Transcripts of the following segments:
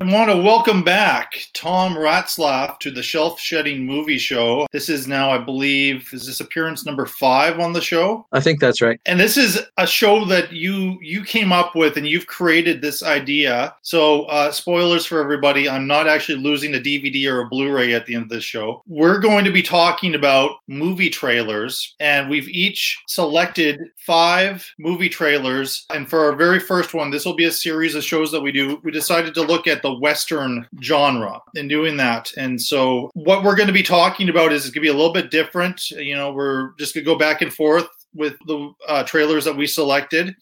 I want to welcome back Tom Ratzlaff to the Shelf Shedding Movie Show. This is now, I believe, is this appearance number five on the show? I think that's right. And this is a show that you you came up with, and you've created this idea. So, uh, spoilers for everybody: I'm not actually losing a DVD or a Blu-ray at the end of this show. We're going to be talking about movie trailers, and we've each selected five movie trailers. And for our very first one, this will be a series of shows that we do. We decided to look at the Western genre in doing that. And so, what we're going to be talking about is going to be a little bit different. You know, we're just going to go back and forth with the uh, trailers that we selected.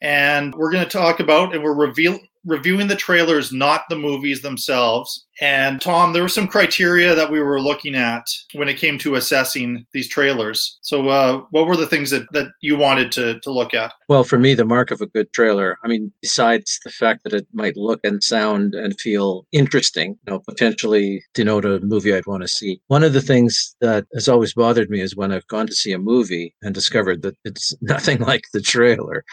And we're going to talk about, and we're reveal, reviewing the trailers, not the movies themselves. And Tom, there were some criteria that we were looking at when it came to assessing these trailers. So, uh, what were the things that, that you wanted to, to look at? Well, for me, the mark of a good trailer, I mean, besides the fact that it might look and sound and feel interesting, you know, potentially denote a movie I'd want to see. One of the things that has always bothered me is when I've gone to see a movie and discovered that it's nothing like the trailer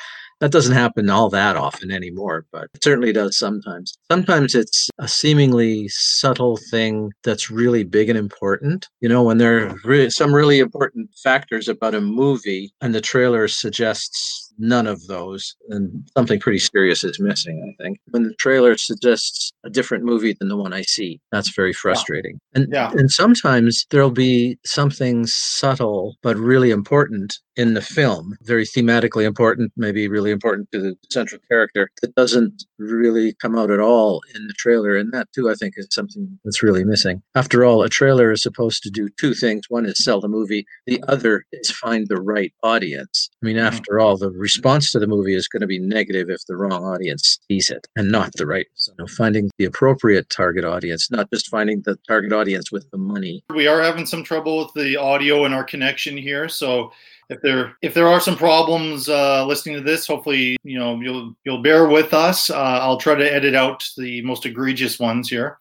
that doesn't happen all that often anymore, but it certainly does sometimes. Sometimes it's a seemingly subtle thing that's really big and important. You know, when there are some really important factors about a movie and the trailer suggests none of those, and something pretty serious is missing, I think. When the trailer suggests a different movie than the one I see, that's very frustrating. Yeah. And yeah. and sometimes there'll be something subtle but really important in the film, very thematically important, maybe really important to the central character, that doesn't really come out at all in the trailer. And that, too, I think, is something that's really missing. After all, a trailer is supposed to do two things one is sell the movie, the other is find the right audience. I mean, mm-hmm. after all, the response to the movie is going to be negative if the wrong audience sees it and not the right. So, finding the appropriate target audience, not just finding the target audience with the money. We are having some trouble with the audio and our connection here. So, if there if there are some problems uh, listening to this, hopefully you know you'll you'll bear with us. Uh, I'll try to edit out the most egregious ones here.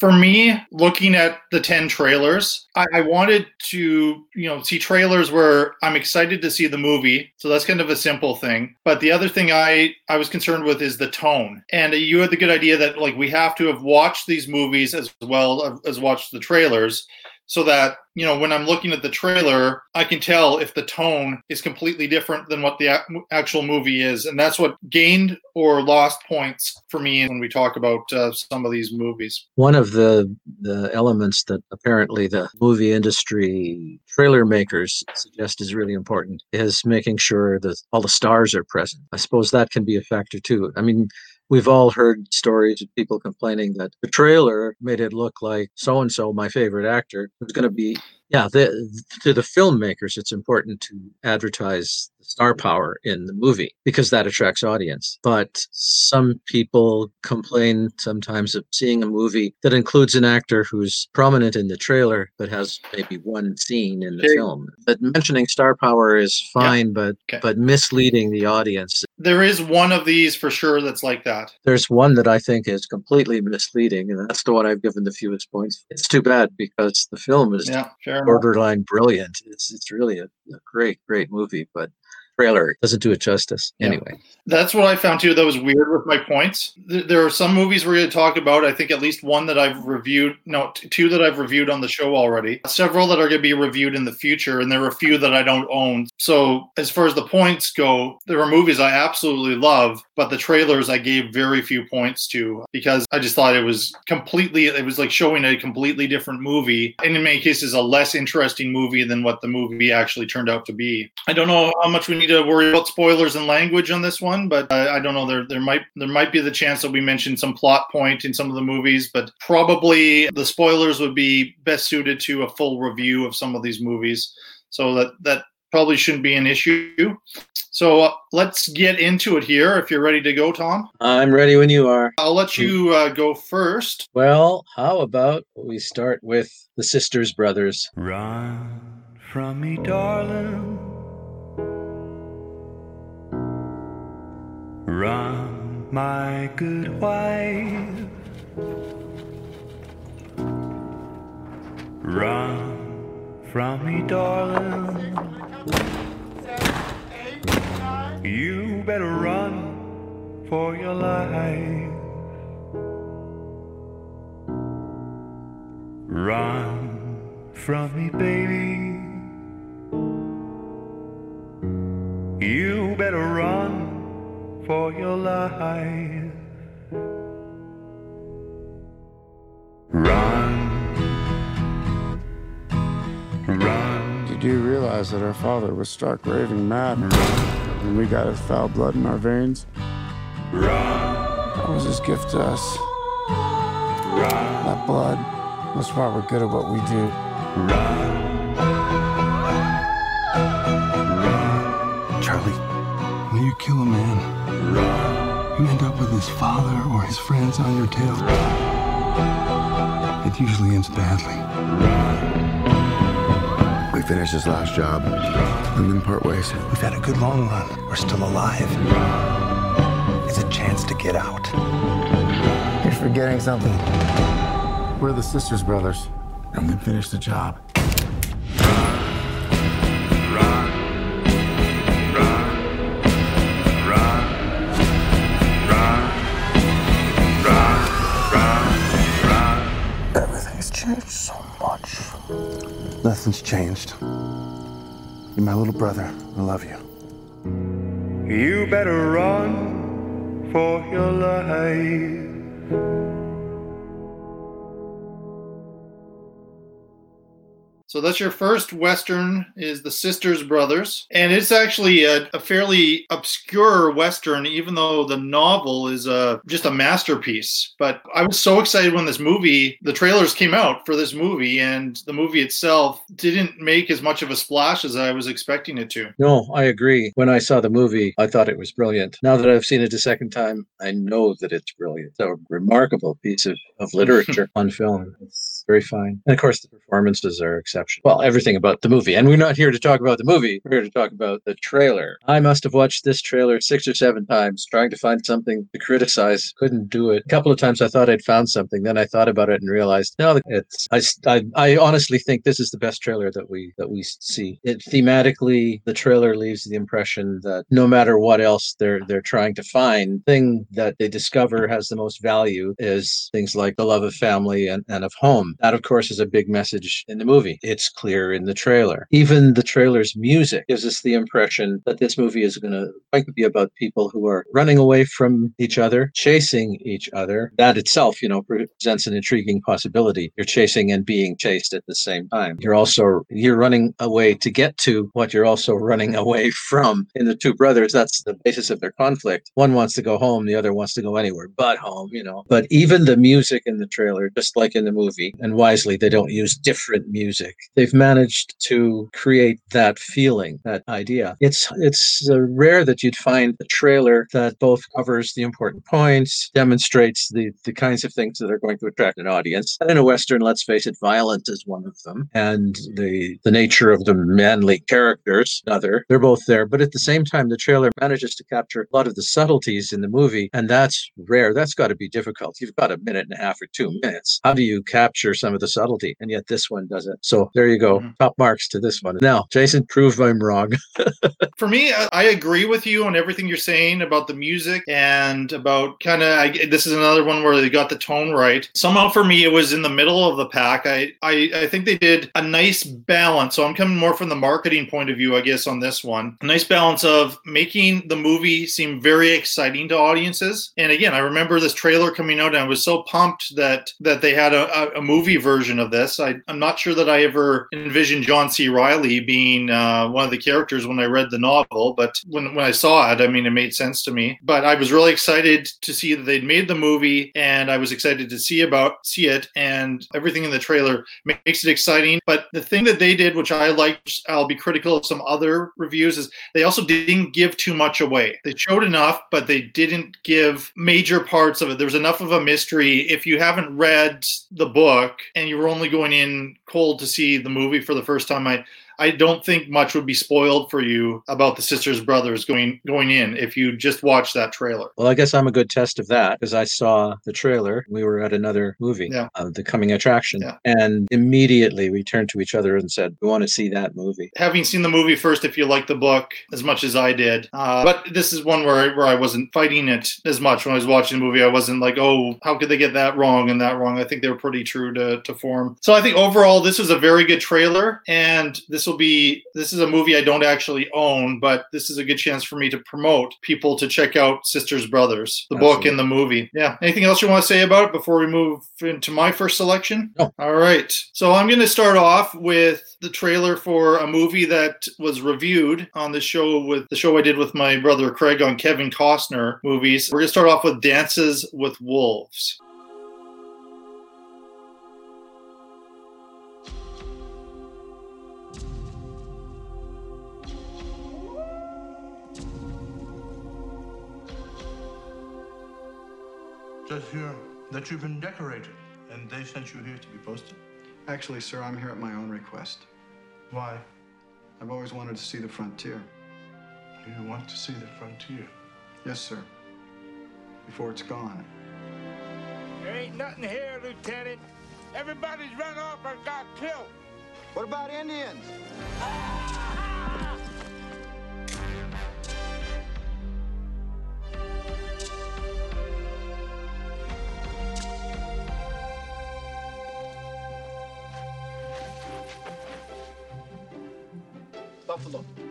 For me, looking at the ten trailers, I, I wanted to you know see trailers where I'm excited to see the movie. So that's kind of a simple thing. But the other thing I I was concerned with is the tone. And you had the good idea that like we have to have watched these movies as well as watched the trailers so that you know when i'm looking at the trailer i can tell if the tone is completely different than what the actual movie is. And that's what gained or lost points for me when we talk about uh, some of these movies. One of the the elements that apparently the movie industry trailer makers suggest is really important is making sure that all the stars are present. I suppose that can be a factor too. I mean We've all heard stories of people complaining that the trailer made it look like so and so, my favorite actor, was going to be. Yeah, the, to the filmmakers, it's important to advertise the star power in the movie because that attracts audience. But some people complain sometimes of seeing a movie that includes an actor who's prominent in the trailer but has maybe one scene in the film. But mentioning star power is fine, yeah. but okay. but misleading the audience. There is one of these for sure that's like that. There's one that I think is completely misleading, and that's the one I've given the fewest points. It's too bad because the film is yeah, borderline brilliant. It's it's really a, a great, great movie, but trailer doesn't do it justice yeah. anyway. That's what I found too that was weird with my points. There are some movies we're going to talk about. I think at least one that I've reviewed, no, two that I've reviewed on the show already. Several that are going to be reviewed in the future, and there are a few that I don't own. So as far as the points go, there are movies I absolutely love, but the trailers I gave very few points to because I just thought it was completely, it was like showing a completely different movie, and in many cases a less interesting movie than what the movie actually turned out to be. I don't know how much we need to worry about spoilers and language on this one, but I, I don't know. There there might there might be the chance that we mention some plot point in some of the movies, but probably the spoilers would be best suited to a full review of some of these movies. So that that probably shouldn't be an issue. So uh, let's get into it here. If you're ready to go, Tom. I'm ready when you are. I'll let you uh, go first. Well, how about we start with the Sisters Brothers? Run from me, darling. Run, my good wife. Run from me, darling. You better run for your life. Run from me, baby. You better run for your life. Run. Run. Did you realize that our father was stark raving mad and we got his foul blood in our veins? Run. That was his gift to us. Run. That blood. That's why we're good at what we do. run. Charlie, when you kill a man, you end up with his father or his friends on your tail. It usually ends badly. We finish this last job and then part ways. We've had a good long run. We're still alive. It's a chance to get out. You're forgetting something. We're the Sisters Brothers, and we finish the job. Nothing's changed. You're my little brother. I love you. You better run for your life. So that's your first Western is The Sisters Brothers. And it's actually a, a fairly obscure Western, even though the novel is a, just a masterpiece. But I was so excited when this movie, the trailers came out for this movie, and the movie itself didn't make as much of a splash as I was expecting it to. No, I agree. When I saw the movie, I thought it was brilliant. Now that I've seen it a second time, I know that it's brilliant. It's a remarkable piece of, of literature on film. It's very fine. And of course, the performances are exceptional. Well, everything about the movie. And we're not here to talk about the movie. We're here to talk about the trailer. I must have watched this trailer six or seven times trying to find something to criticize. Couldn't do it. A couple of times I thought I'd found something. Then I thought about it and realized, no, it's, I, I, I honestly think this is the best trailer that we, that we see. It thematically, the trailer leaves the impression that no matter what else they're, they're trying to find, thing that they discover has the most value is things like the love of family and, and of home. That, of course, is a big message in the movie. It's clear in the trailer. Even the trailer's music gives us the impression that this movie is going to be about people who are running away from each other, chasing each other. That itself, you know, presents an intriguing possibility. You're chasing and being chased at the same time. You're also you're running away to get to what you're also running away from. In the two brothers, that's the basis of their conflict. One wants to go home, the other wants to go anywhere but home, you know. But even the music in the trailer, just like in the movie, and wisely they don't use different music. They've managed to create that feeling, that idea. It's it's uh, rare that you'd find a trailer that both covers the important points, demonstrates the the kinds of things that are going to attract an audience. And in a western, let's face it, violence is one of them, and the the nature of the manly characters another. They're both there, but at the same time, the trailer manages to capture a lot of the subtleties in the movie, and that's rare. That's got to be difficult. You've got a minute and a half or two minutes. How do you capture some of the subtlety? And yet this one doesn't. So there you go. Mhm. Top marks to this one. Now, Jason, prove I'm wrong. For me, I- I agree with you on everything you're saying about the music and about kind of. This is another one where they got the tone right. Somehow, for me, it was in the middle of the pack. I, I, I think they did a nice balance. So I'm coming more from the marketing point of view, I guess, on this one. A nice balance of making the movie seem very exciting to audiences. And again, I remember this trailer coming out, and I was so pumped that that they had a, a, a movie version of this. I, I'm not sure that I ever envisioned John C. Reilly being uh, one of the characters when I read the novel, but when, when I saw it, I mean, it made sense to me. But I was really excited to see that they'd made the movie, and I was excited to see about see it, and everything in the trailer makes it exciting. But the thing that they did, which I liked, I'll be critical of some other reviews, is they also didn't give too much away. They showed enough, but they didn't give major parts of it. There's enough of a mystery. If you haven't read the book and you were only going in cold to see the movie for the first time, I I don't think much would be spoiled for you about the sisters brothers going going in if you just watch that trailer. Well, I guess I'm a good test of that because I saw the trailer. We were at another movie, Yeah. uh, the coming attraction, Yeah. and immediately we turned to each other and said, "We want to see that movie." Having seen the movie first, if you like the book as much as I did, uh, but this is one where I, where I wasn't fighting it as much when I was watching the movie. I wasn't like, oh, how could they get that wrong and that wrong? I think they were pretty true to, to form. So I think overall, this is a very good trailer, and this will be this is a movie I don't actually own, but this is a good chance for me to promote people to check out Sisters Brothers, the book and the movie. Yeah. Anything else you want to say about it before we move into my first selection? No. All right. So I'm going to start off with the trailer for a movie that was reviewed on the show with the show I did with my brother Craig on Kevin Costner movies. We're going to start off with Dances with Wolves. Just hear that you've been decorated, and they sent you here to be posted. Actually, sir, I'm here at my own request. Why? I've always wanted to see the frontier. You want to see the frontier. Yes, sir. Before it's gone. There ain't nothing here, Lieutenant. Everybody's run off or got killed. What about Indians? Buffalo. They're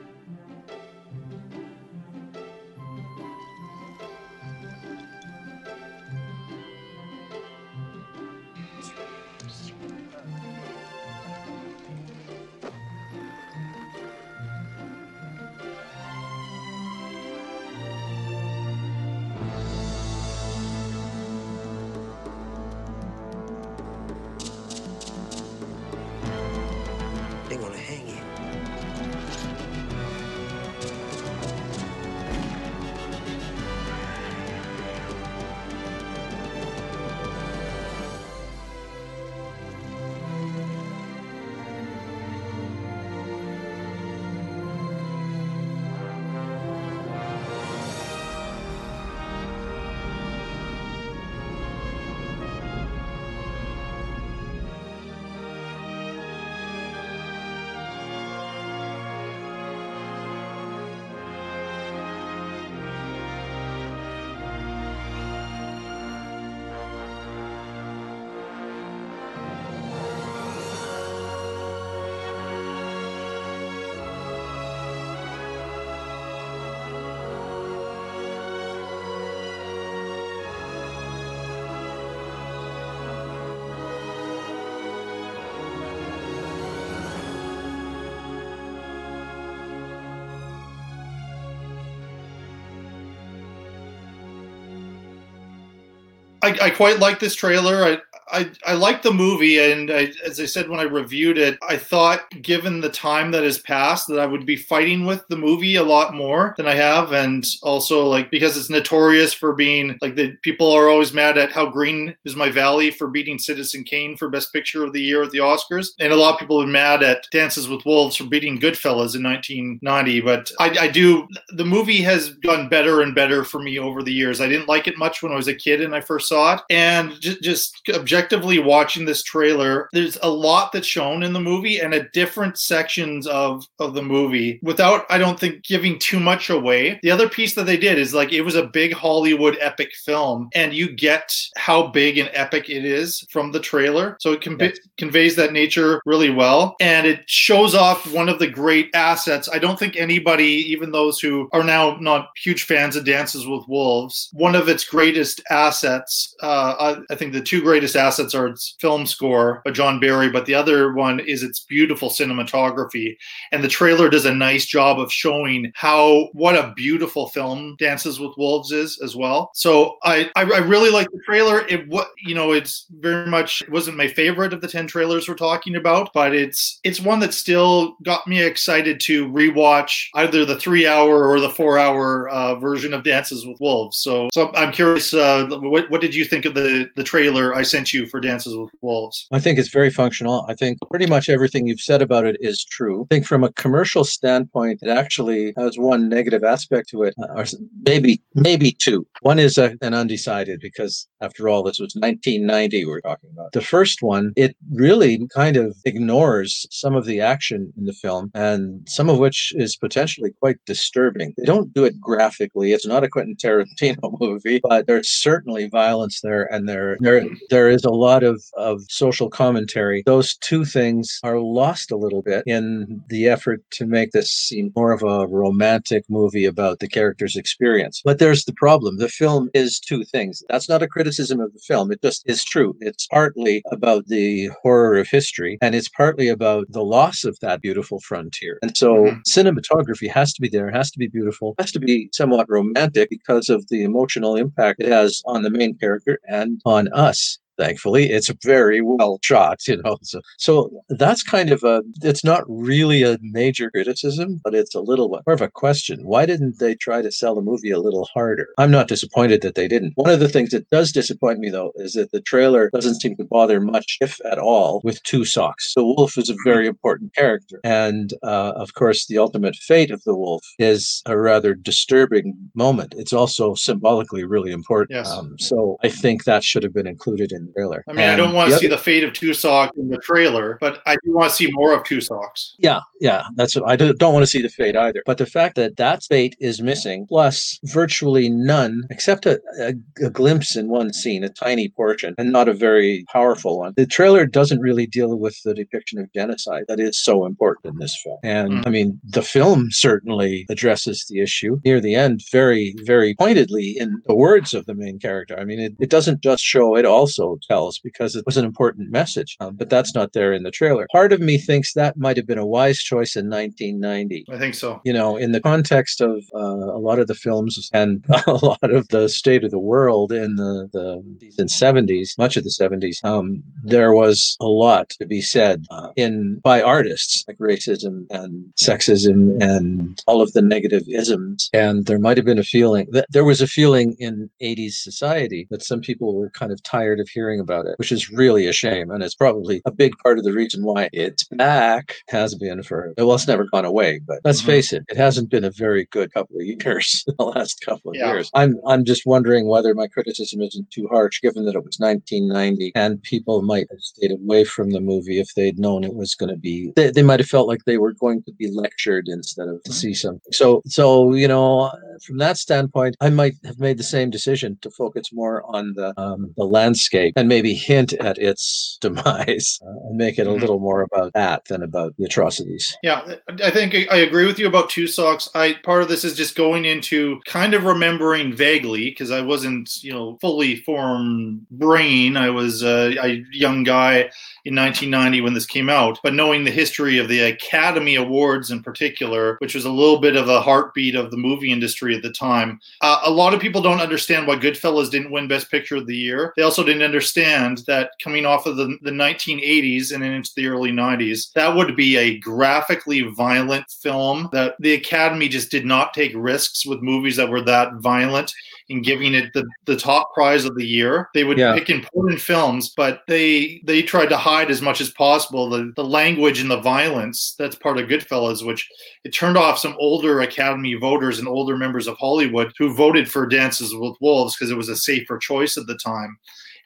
I, I quite like this trailer. I, I, I like the movie, and I, as I said when I reviewed it, I thought, given the time that has passed, that I would be fighting with the movie a lot more than I have, and also like because it's notorious for being like the people are always mad at how green is my valley for beating Citizen Kane for Best Picture of the Year at the Oscars, and a lot of people are mad at Dances with Wolves for beating Goodfellas in 1990. But I, I do the movie has gone better and better for me over the years. I didn't like it much when I was a kid and I first saw it, and just, just objectively watching this trailer, there's a lot that's shown in the movie and a different sections of of the movie without I don't think giving too much away. The other piece that they did is like it was a big Hollywood epic film, and you get how big and epic it is from the trailer. So it conve- conveys that nature really well, and it shows off one of the great assets. I don't think anybody, even those who are now not huge fans of Dances with Wolves, one of its greatest assets. Uh, I, I think the two greatest assets are its film score by John Barry, but the other one is its beautiful cinematography. And the trailer does a nice job of showing how what a beautiful film Dances with Wolves is as well. So I I, I really like the trailer. It what you know it's very much it wasn't my favorite of the ten trailers we're talking about, but it's it's one that still got me excited to rewatch either the three hour or the four hour uh, version of Dances with Wolves. So so I'm curious, uh, what what did you think of the the trailer I sent you for Dances with Wolves. I think it's very functional. I think pretty much everything you've said about it is true. I think from a commercial standpoint, it actually has one negative aspect to it, uh, or maybe maybe two. One is a, an undecided because after all, this was 1990 we're talking about. The first one, it really kind of ignores some of the action in the film, and some of which is potentially quite disturbing. They don't do it graphically. It's not a Quentin Tarantino movie, but there's certainly violence there, and there there there is a lot of of social commentary. Those two things are lost a little bit in the effort to make this seem more of a romantic movie about the character's experience. But there's the problem. The film is two things. That's not a criticism of the film. It just is true. It's partly about the horror of history, and it's partly about the loss of that beautiful frontier. And so mm-hmm. cinematography has to be there, it has to be beautiful, has to be somewhat romantic because of the emotional impact it has on the main character and on us thankfully it's very well shot you know so so that's kind of a it's not really a major criticism but it's a little bit more of a question. Why didn't they try to sell the movie a little harder? I'm not disappointed that they didn't. One of the things that does disappoint me though is that the trailer doesn't seem to bother much if at all with two socks. The wolf is a very important character and uh, of course the ultimate fate of the wolf is a rather disturbing moment. It's also symbolically really important. Yes. Um, so i think that should have been included in the trailer. I mean, and I don't want to see the fate of Tusock in the trailer, but I do want to see more of Two Socks. Yeah, yeah, that's I don't want to see the fate either. But the fact that that fate is missing, plus virtually none, except a, a, a glimpse in one scene, a tiny portion, and not a very powerful one. The trailer doesn't really deal with the depiction of genocide that is so important in this film. And mm. I mean, the film certainly addresses the issue near the end very, very pointedly in the words of the main character. I mean, it, it doesn't just show, it also tells because it was an important message, um, but that's not there in the trailer. Part of me thinks that might have been a wise choice in 1990. I think so. You know, in the context of uh, a lot of the films and a lot of the state of the world in the, the in 70s, much of the 70s, um, there was a lot to be said uh, in by artists like racism and sexism and all of the negative isms. And there might have been a feeling that there was a feeling in 80s society that some people were kind of tired of hearing hearing about it, which is really a shame. And it's probably a big part of the reason why it's back, has been for, well, it's never gone away, but let's mm-hmm. face it, it hasn't been a very good couple of years, the last couple of yeah. years. I'm, I'm just wondering whether my criticism isn't too harsh, given that it was 1990 and people might have stayed away from the movie if they'd known it was going to be, they, they might have felt like they were going to be lectured instead of to mm-hmm. see something. So, so, you know, from that standpoint, I might have made the same decision to focus more on the, um, the landscape and maybe hint at its demise uh, and make it a mm-hmm. little more about that than about the atrocities. Yeah, I think I agree with you about Two Socks. I part of this is just going into kind of remembering vaguely because I wasn't, you know, fully formed brain. I was uh, a young guy in 1990 when this came out, but knowing the history of the Academy Awards in particular, which was a little bit of a heartbeat of the movie industry at the time, uh, a lot of people don't understand why Goodfellas didn't win Best Picture of the Year. They also didn't understand that coming off of the, the 1980s and into the early 90s, that would be a graphically violent film that the Academy just did not take risks with movies that were that violent in giving it the, the top prize of the year. They would yeah. pick important films, but they they tried to hide as much as possible the, the language and the violence that's part of Goodfellas, which it turned off some older Academy voters and older members of Hollywood who voted for Dances with Wolves because it was a safer choice at the time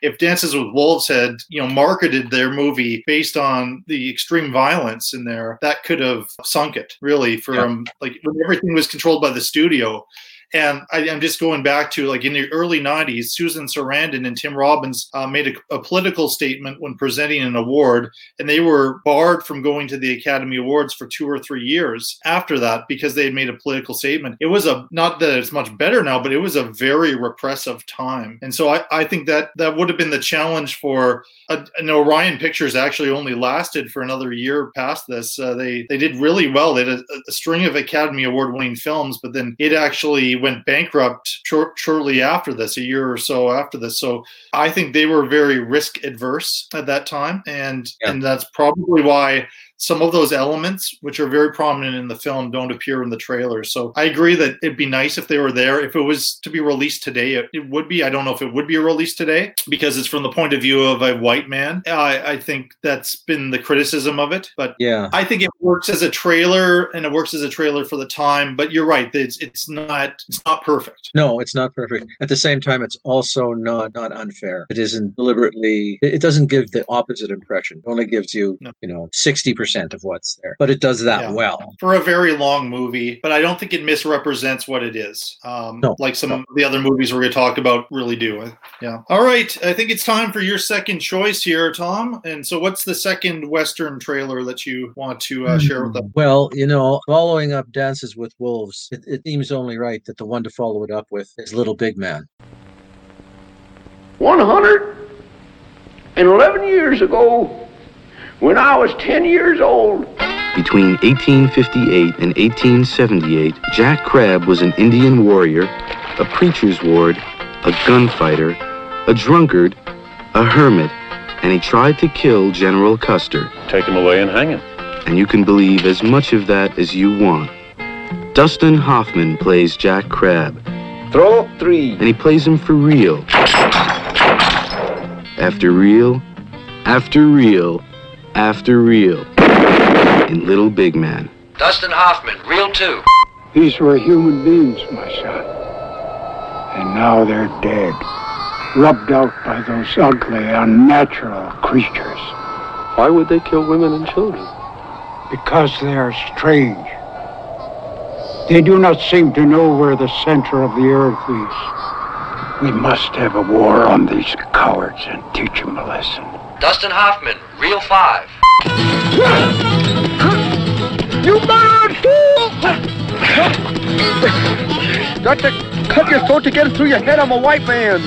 if Dances with Wolves had, you know, marketed their movie based on the extreme violence in there, that could have sunk it really from yeah. like when everything was controlled by the studio. And I, am just going back to like in the early 90s, Susan Sarandon and Tim Robbins uh, made a, a, political statement when presenting an award, and they were barred from going to the Academy Awards for two or three years after that because they had made a political statement. It was a not that it's much better now, but it was a very repressive time. And so I, I think that that would have been the challenge for uh, and Orion Pictures actually only lasted for another year past this. Uh, they they did really well. They had a, a string of Academy Award winning films, but then it actually went bankrupt short, shortly after this, a year or so after this. So I think they were very risk adverse at that time, and yeah. and that's probably why some of those elements, which are very prominent in the film, don't appear in the trailer. So I agree that it'd be nice if they were there. If it was to be released today, it, it would be. I don't know if it would be released today because it's from the point of view of a white man. I, I think that's been the criticism of it, but Yeah. I think it works as a trailer and it works as a trailer for the time. But you're right; it's it's not it's not perfect. No, it's not perfect. At the same time, it's also not not unfair. It isn't deliberately. It doesn't give the opposite impression. It only gives you, No. you know, sixty percent of what's there. But it does that Yeah. well. for a very long movie, but I don't think it misrepresents what it is. Um, No, like some no. of the other movies we're going to talk about really do. Yeah. All right. I think it's time for your second choice here, Tom. And so, what's the second Western trailer that you want to uh, share with us? Well, you know, following up Dances with Wolves, it, it seems only right that the one to follow it up with is Little Big Man. 111 years ago, when I was 10 years old, Between 1858 and 1878, Jack Crabb was an Indian warrior, a preacher's ward, a gunfighter, a drunkard, a hermit, and he tried to kill General Custer. Take him away and hang him. And you can believe as much of that as you want. Dustin Hoffman plays Jack Crabb, throw three. and he plays him for real. After real, after real, after real. In Little Big Man. Dustin Hoffman, Reel 2. These were human beings, my son. And now they're dead, rubbed out by those ugly, unnatural creatures. Why would they kill women and children? Because they are strange. They do not seem to know where the center of the earth is. We must have a war on these cowards and teach them a lesson. Dustin Hoffman, Reel 5. You murdered fool! Got to cut your throat to get it through your head. I'm a white man.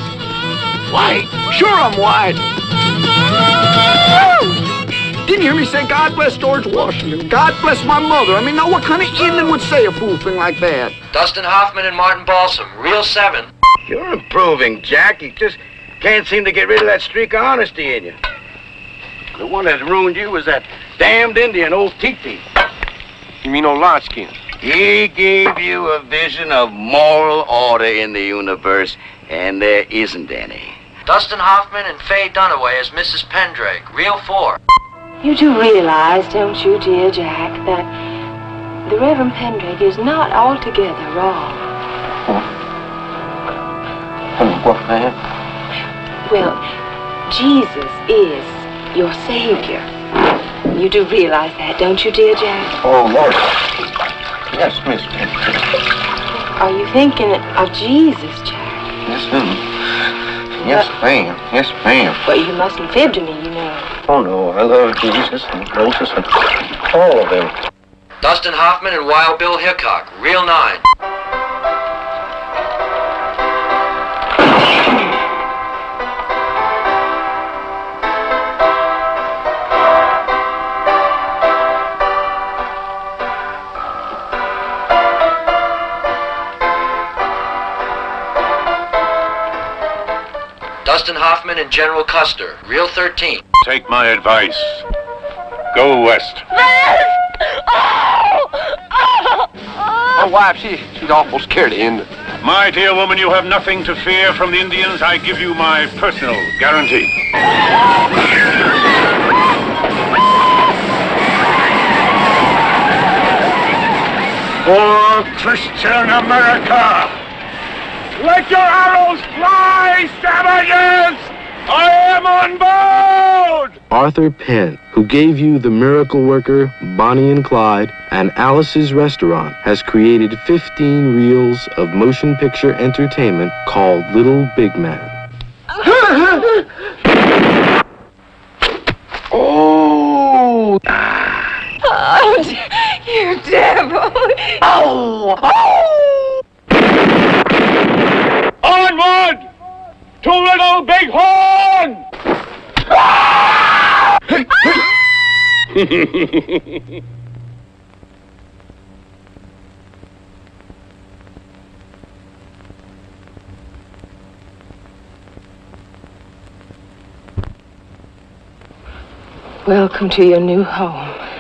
White? Sure, I'm white. Didn't you hear me say, God bless George Washington? God bless my mother. I mean, now what kind of Indian would say a fool thing like that? Dustin Hoffman and Martin Balsam, Reel 7. You're improving, Jack. You just can't seem to get rid of that streak of honesty in you. The one that ruined you was that damned Indian, old Titi. You mean old Lodge Skins? He gave you a vision of moral order in the universe, and there isn't any. Dustin Hoffman and Faye Dunaway as Mrs. Pendrake, Reel 4. You do realize, don't you, dear Jack, that the Reverend Pendrake is not altogether wrong. What, man? Well, Jesus is your Savior. You do realize that, don't you, dear Jack? Oh, Lord. Yes, Miss Pendrake. Are you thinking of Jesus, Jack? Yes, ma'am. Yes, uh, ma'am. Yes, ma'am. Well, you mustn't fib to me, you know. Oh, no. I love Jesus and Moses and all of them. Dustin Hoffman and Wild Bill Hickok, Reel 9. Dustin Hoffman and General Custer, Reel 13. Take my advice. Go west. My oh! Oh! Oh, wife, she, she's awful scared of Indians. My dear woman, you have nothing to fear from the Indians. I give you my personal guarantee. For Christian America, let your arrows fly, savages! I am on board! Arthur Penn, who gave you The Miracle Worker, Bonnie and Clyde, and Alice's Restaurant, has created 15 reels of motion picture entertainment called Little Big Man. oh! Oh, you devil! Oh! Oh! Onward! To Little Big Horn! Welcome to your new home.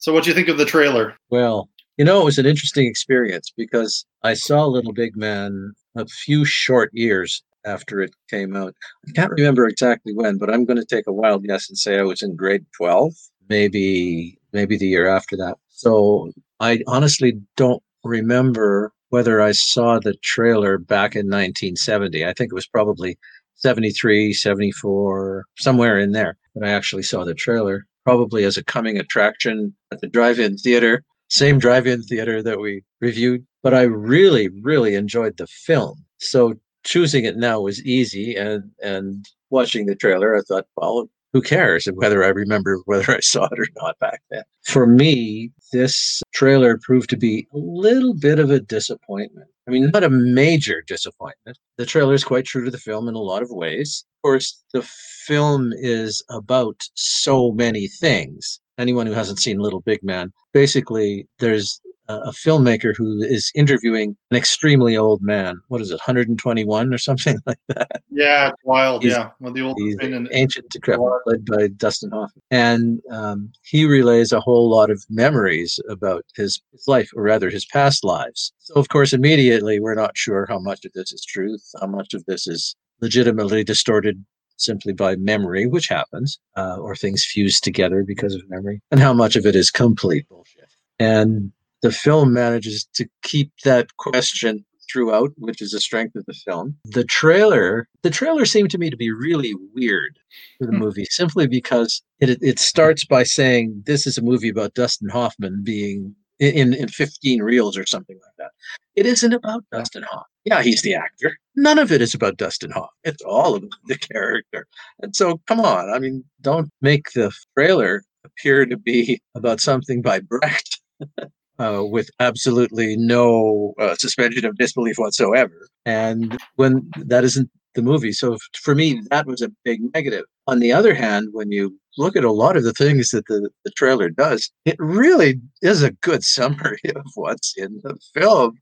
So, what do you think of the trailer? Well, you know, it was an interesting experience because I saw Little Big Man a few short years after it came out. I can't remember exactly when, but I'm going to take a wild guess and say I was in grade 12, maybe maybe the year after that. So I honestly don't remember whether I saw the trailer back in 1970. I think it was probably 73, 74, somewhere in there that I actually saw the trailer, probably as a coming attraction at the drive in theater, same drive in theater that we reviewed. But I really, really enjoyed the film. So choosing it now was easy. And, and watching the trailer, I thought, well, who cares whether I remember whether I saw it or not back then? For me, this trailer proved to be a little bit of a disappointment. I mean, not a major disappointment. The trailer is quite true to the film in a lot of ways. Of course, the film is about so many things. Anyone who hasn't seen Little Big Man, basically, there's a filmmaker who is interviewing an extremely old man. What is it, 121 or something like that? Yeah, it's wild. He's- yeah, well, the old He's and ancient decrepit, led by Dustin Hoffman, and um, he relays a whole lot of memories about his, his life, or rather, his past lives. So, of course, immediately we're not sure how much of this is truth, how much of this is legitimately distorted simply by memory, which happens, uh, or things fused together because of memory, and how much of it is complete bullshit. And the film manages to keep that question throughout, which is a strength of the film. The trailer, the trailer seemed to me to be really weird for the hmm. movie, simply because it it starts by saying this is a movie about Dustin Hoffman being in in 15 reels or something like that. It isn't about Dustin Hoffman. Yeah, he's the actor. None of it is about Dustin Hoffman. It's all about the character. And so, come on. I mean, don't make the trailer appear to be about something by Brecht. uh, with absolutely no uh, suspension of disbelief whatsoever. And when that isn't the movie. So for me, that was a big negative. On the other hand, when you look at a lot of the things that the, the trailer does, it really is a good summary of what's in the film.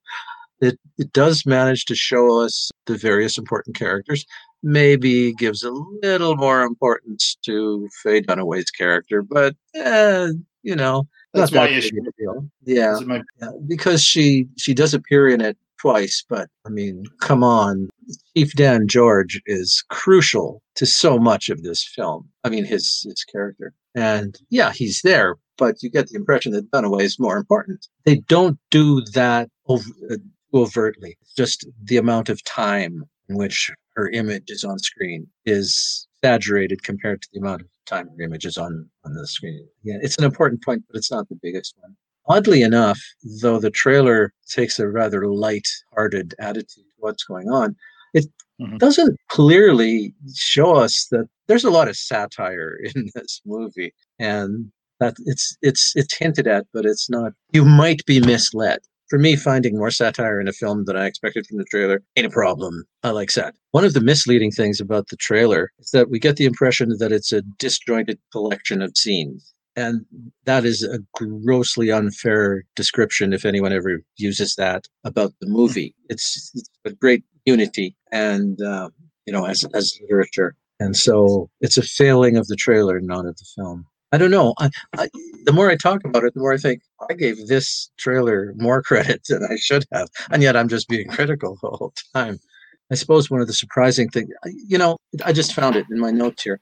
It, it does manage to show us the various important characters. Maybe gives a little more importance to Faye Dunaway's character, but eh, you know, That's not my that issue. deal. Yeah, my- yeah, because she she does appear in it twice, but I mean, come on, Chief Dan George is crucial to so much of this film. I mean, his his character, and yeah, he's there, but you get the impression that Dunaway is more important. They don't do that ov- uh, overtly. Just the amount of time in which her image is on screen is exaggerated compared to the amount of time her image is on on the screen. Yeah, it's an important point, but it's not the biggest one. Oddly enough, though the trailer takes a rather light-hearted attitude to what's going on, it mm-hmm. doesn't clearly show us that there's a lot of satire in this movie, and that it's it's it's hinted at, but it's not. You might be misled. For me, finding more satire in a film than I expected from the trailer ain't a problem. I like sat. One of the misleading things about the trailer is that we get the impression that it's a disjointed collection of scenes. And that is a grossly unfair description if anyone ever uses that about the movie. It's, it's a great unity and, uh, you know, as, as literature. And so it's a failing of the trailer, not of the film. I don't know. I, I, the more I talk about it, the more I think I gave this trailer more credit than I should have. And yet I'm just being critical the whole time. I suppose one of the surprising things, you know, I just found it in my notes here.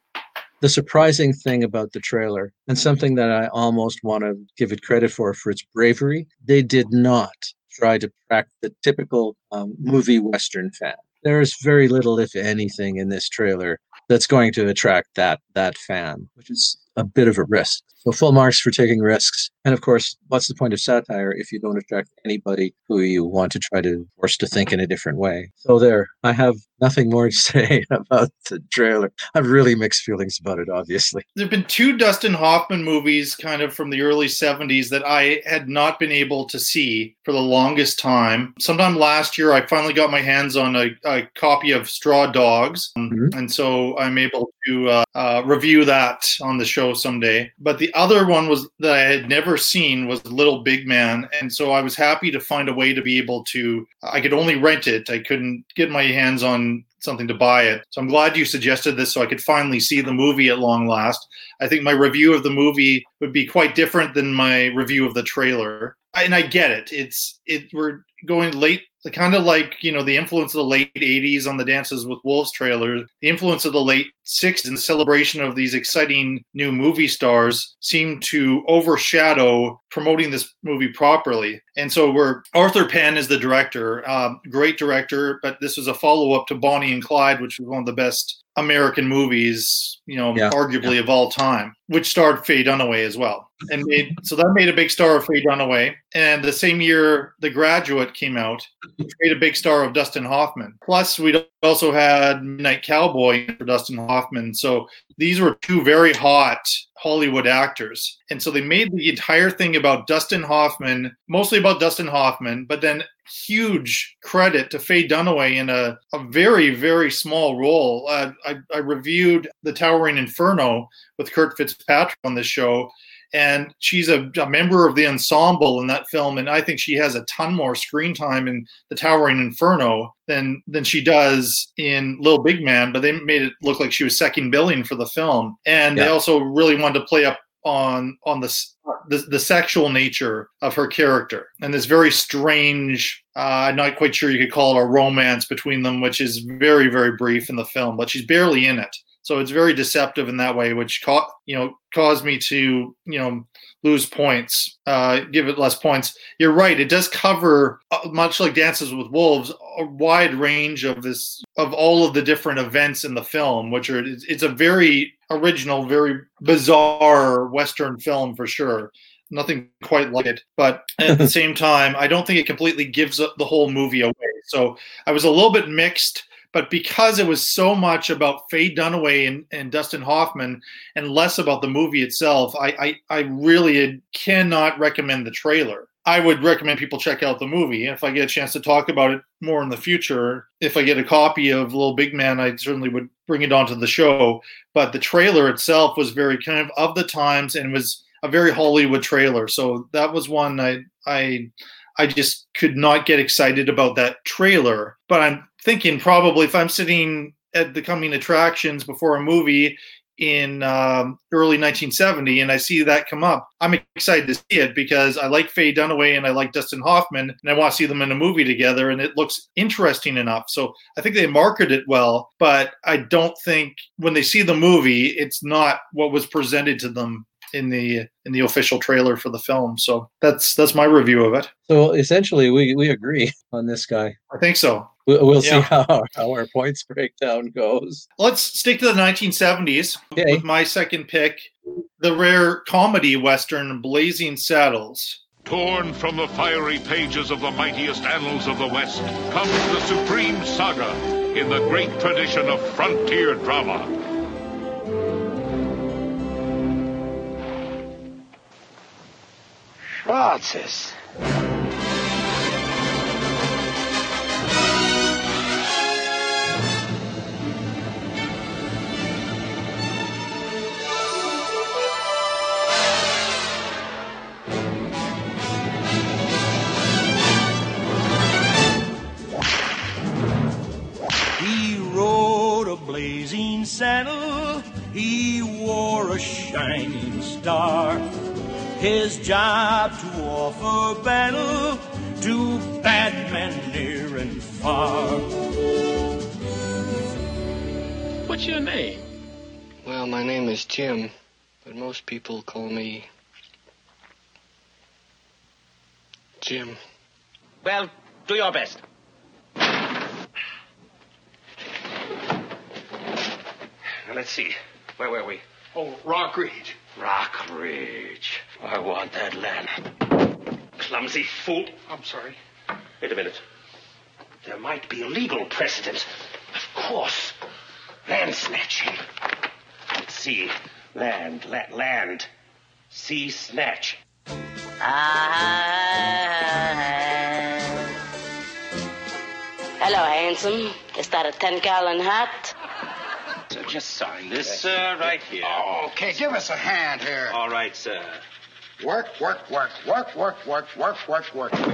The surprising thing about the trailer, and something that I almost want to give it credit for, for its bravery, they did not try to track the typical um, movie Western fan. There's very little, if anything, in this trailer that's going to attract that that fan, which is a bit of a risk. So full marks for taking risks. And of course, what's the point of satire if you don't attract anybody who you want to try to force to think in a different way? So there, I have nothing more to say about the trailer. I have really mixed feelings about it, obviously. There have been two Dustin Hoffman movies kind of from the early 70s that I had not been able to see for the longest time. Sometime last year, I finally got my hands on a, a copy of Straw Dogs. Um, And so I'm able to uh, uh, review that on the show someday. But the other one was that I had never seen was Little Big Man. And so I was happy to find a way to be able to, I could only rent it. I couldn't get my hands on something to buy it. So I'm glad you suggested this so I could finally see the movie at long last. I think my review of the movie would be quite different than my review of the trailer. And I get it. It's it we're going late kind of like you know the influence of the late 80s on the dances with wolves trailer the influence of the late 60s and the celebration of these exciting new movie stars seemed to overshadow promoting this movie properly. And so we're arthur penn is the director um, great director but this was a follow-up to bonnie and clyde which was one of the best American movies, you know, Yeah, arguably yeah. of all time, which starred Faye Dunaway as well. And made so that made a big star of Faye Dunaway. And the same year The Graduate came out, which made a big star of Dustin Hoffman. Plus we also had Midnight Cowboy for Dustin Hoffman. So these were two very hot Hollywood actors. And so they made the entire thing about Dustin Hoffman, mostly about Dustin Hoffman, but then huge credit to Faye Dunaway in a, a very, very small role. Uh, I, I reviewed The Towering Inferno with Kurt Fitzpatrick on this show, and she's a, a member of the ensemble in that film, and I think she has a ton more screen time in The Towering Inferno than than she does in Little Big Man. But they made it look like she was second billing for the film, and they also really wanted to play up on on the, the the sexual nature of her character. And this very strange uh, i'm not quite sure you could call it a romance between them which is very very brief in the film but she's barely in it so it's very deceptive in that way which ca- you know caused me to you know lose points uh, give it less points. You're right it does cover uh, much like dances with wolves a wide range of this of all of the different events in the film which are it's, it's a very original very bizarre western film for sure. Nothing quite like it but at the same time i don't think it completely gives up the whole movie away. So i was a little bit mixed but because it was so much about Faye Dunaway and, and Dustin Hoffman and less about the movie itself, I, I, I really cannot recommend the trailer. I would recommend people check out the movie. If I get a chance to talk about it more in the future, if I get a copy of Little Big Man, I certainly would bring it onto the show. But the trailer itself was very kind of of the times and was a very Hollywood trailer. So that was one I I I just could not get excited about that trailer. But I'm thinking probably if I'm sitting at the coming attractions before a movie in um, early 1970 and I see that come up, I'm excited to see it because I like Faye Dunaway and I like Dustin Hoffman and I want to see them in a movie together and it looks interesting enough. So I think they marketed it well, but I don't think when they see the movie, it's not what was presented to them in the in the official trailer for the film. So that's that's my review of it. So essentially, we, we agree on this guy. I think so. We'll, we'll see Yeah. how, how our points breakdown goes. Let's stick to the 1970s with my second pick, the rare comedy western Blazing Saddles. Torn from the fiery pages of the mightiest annals of the West comes the supreme saga in the great tradition of frontier drama. Schwarzes. He rode a blazing saddle, he wore a shining star. His job to offer battle to bad men near and far. What's your name? Well, my name is Jim, but most people call me Jim. Well, do your best. Now, let's see. Where were we? Oh, Rock Ridge. Rock Ridge. I want that land. Clumsy fool. I'm sorry. Wait a minute. There might be a legal precedent. Of course. Land snatching. Let's see. Land, la- land. Sea snatch. Hello, handsome. Is that a 10 gallon hat? So just sign this, uh, right here. Okay, give us a hand here. All right, sir. Work, work, work, work, work, work, work, work, work. Okay,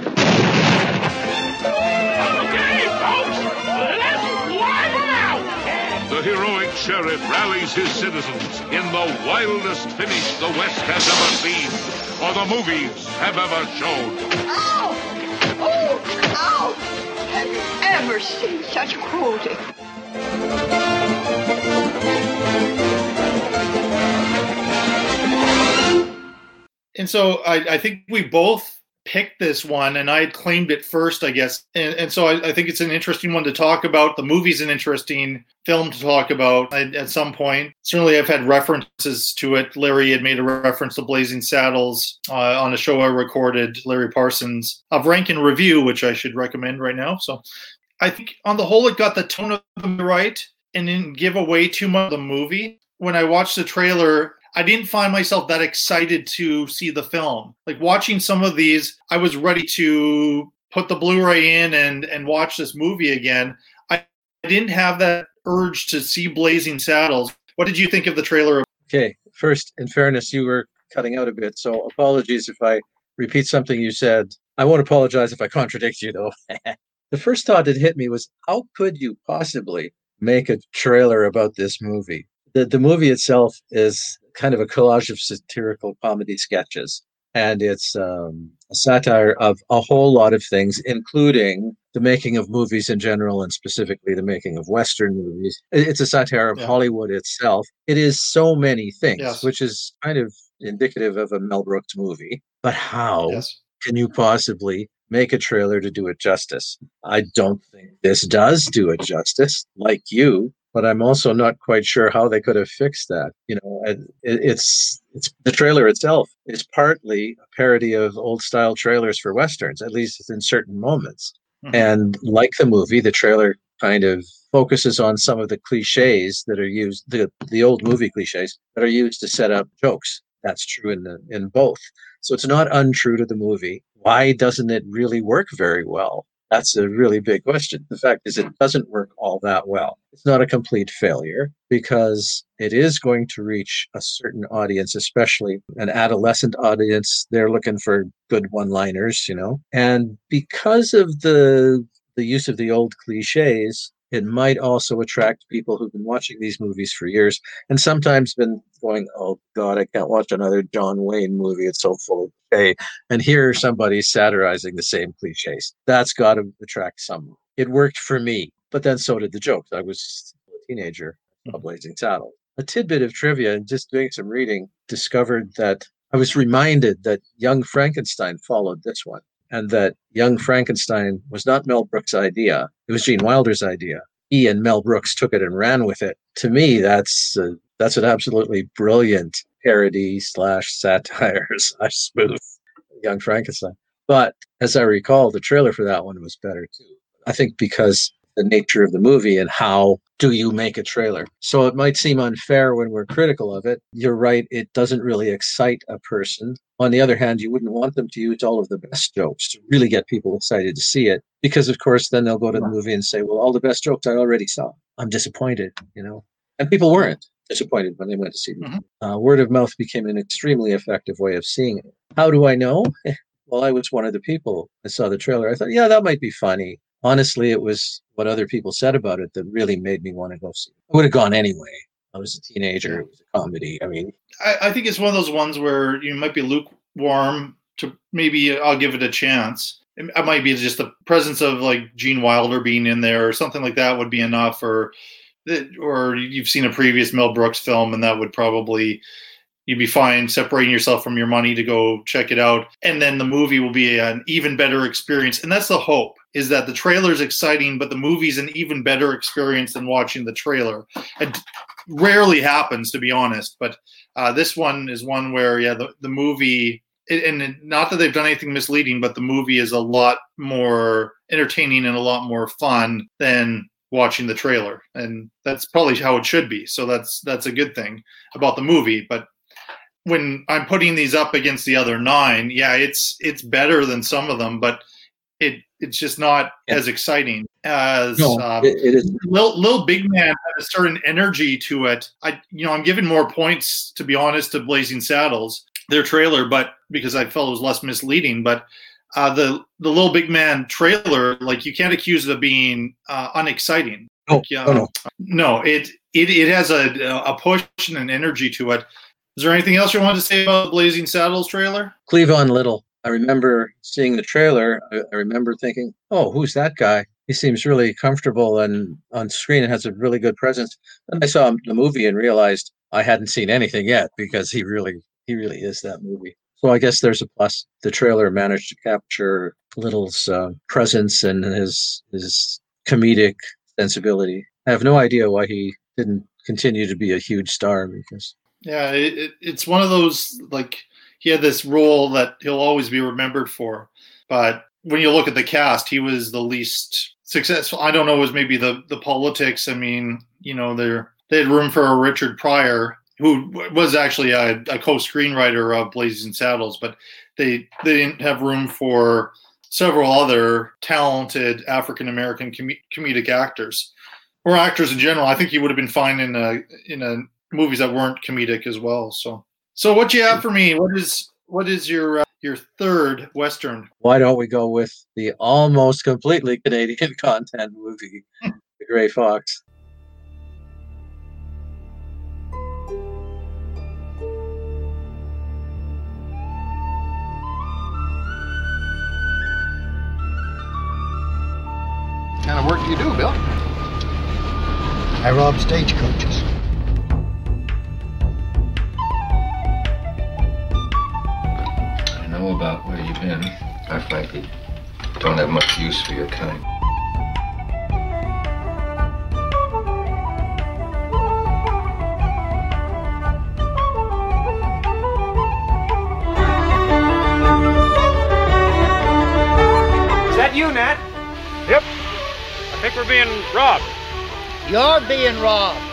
folks, let's wind the heroic sheriff rallies his citizens in the wildest finish the West has ever seen, or the movies have ever shown. Ow! Oh, ow! Have you ever seen such cruelty? And so I, I think we both picked this one and I had claimed it first, I guess. And, and so I, I, think it's an interesting one to talk about. The movie's an interesting film to talk about at, at, some point. Certainly, I've had references to it. Larry had made a reference to Blazing Saddles uh, on a show I recorded, Larry Parsons, of Rank and Review, which I should recommend right now. So I think on the whole, it got the tone of the right and didn't give away too much of the movie. When I watched the trailer, I didn't find myself that excited to see the film. Like watching some of these, I was ready to put the Blu-ray in and and watch this movie again. I, didn't have that urge to see Blazing Saddles. What did you think of the trailer? Okay, first, in fairness, you were cutting out a bit, so apologies if I repeat something you said. I won't apologize if I contradict you, though. the first thought that hit me was, how could you possibly make a trailer about this movie? The, the movie itself is kind of a collage of satirical comedy sketches. And it's um, a satire of a whole lot of things, including the making of movies in general and specifically the making of Western movies. It's a satire of yeah. Hollywood itself. It is so many things, yes. which is kind of indicative of a Mel Brooks movie. But how yes. can you possibly make a trailer to do it justice? I don't think this does do it justice. Like you, but I'm also not quite sure how they could have fixed that. You know, it, it's it's the trailer itself is partly a parody of old style trailers for westerns, at least in certain moments. Mm-hmm. And like the movie, the trailer kind of focuses on some of the cliches that are used the the old movie cliches that are used to set up jokes. That's true in the in both. So it's not untrue to the movie. Why doesn't it really work very well? That's a really big question. The fact is, it doesn't work all that well. It's not a complete failure because it is going to reach a certain audience, especially an adolescent audience. They're looking for good one liners, you know. And because of the the use of the old cliches, it might also attract people who've been watching these movies for years and sometimes been going, "Oh God, I can't watch another John Wayne movie. It's so full of cliche." And here somebody's satirizing the same cliches. That's got to attract some. It worked for me, but then so did the jokes. I was a teenager, a mm-hmm. Blazing Saddle. A tidbit of trivia, and just doing some reading, discovered that I was reminded that Young Frankenstein followed this one and that Young Frankenstein was not Mel Brooks' idea. It was Gene Wilder's idea. He and Mel Brooks took it and ran with it. To me, that's that's an absolutely brilliant parody slash satire slash spoof. Young Frankenstein. But as I recall, the trailer for that one was better too. I think because the nature of the movie and how do you make a trailer. So it might seem unfair when we're critical of it. You're right, it doesn't really excite a person. On the other hand, you wouldn't want them to use all of the best jokes to really get people excited to see it because, of course, then they'll go to the movie and say, well, all the best jokes I already saw. I'm disappointed, you know? And people weren't disappointed when they went to see it. Mm-hmm. Uh, word of mouth became an extremely effective way of seeing it. How do I know? well, I was one of the people. I saw the trailer. I thought, yeah, that might be funny honestly, it was what other people said about it that really made me want to go see it. I would have gone anyway. I was a teenager. It was a comedy. I mean, I, I think it's one of those ones where you might be lukewarm to maybe I'll give it a chance. It might be just the presence of like Gene Wilder being in there or something like that would be enough, or or you've seen a previous Mel Brooks film and that would probably you'd be fine separating yourself from your money to go check it out. And then the movie will be an even better experience. And that's the hope is that the trailer is exciting but the movie's an even better experience than watching the trailer. It rarely happens to be honest but uh, this one is one where yeah the, the movie and not that they've done anything misleading but the movie is a lot more entertaining and a lot more fun than watching the trailer. And that's probably how it should be. So that's that's a good thing about the movie but when I'm putting these up against the other nine, yeah, it's it's better than some of them, but it it's just not yeah. as exciting as no, um, it, it is. Little, Big Man had a certain energy to it. I you know I'm giving more points to be honest to Blazing Saddles, their trailer, but because I felt it was less misleading, but. Uh, the the little big man trailer, like you can't accuse it of being uh, unexciting. Oh, Like, oh, no. no, it it it has a a push and an energy to it. Is there anything else you wanted to say about the Blazing Saddles trailer? Cleavon Little. I remember seeing the trailer. I, remember thinking, "Oh, who's that guy? He seems really comfortable and on screen and has a really good presence." And I saw the movie and realized I hadn't seen anything yet because he really, he really is that movie. So I guess there's a plus. The trailer managed to capture Little's uh, presence and his his comedic sensibility. I have no idea why he didn't continue to be a huge star because Yeah, it, it, it's one of those like he had this role that he'll always be remembered for. But when you look at the cast, he was the least successful. I don't know, it was maybe the the politics. I mean, you know, they they had room for a Richard Pryor who was actually a, a co-screenwriter of Blazing Saddles, but they they didn't have room for several other talented African American com- comedic actors or actors in general. I think he would have been fine in a in a movies that weren't comedic as well. So so what you have for me? What is what is your uh, your third western? why don't we go with the almost completely Canadian content movie, The Grey Fox? What kind of work do you do, Bill? I rob stagecoaches. Know about where you've been. I frankly don't have much use for your kind. Is that you, Nat? Yep. I think we're being robbed. You're being robbed.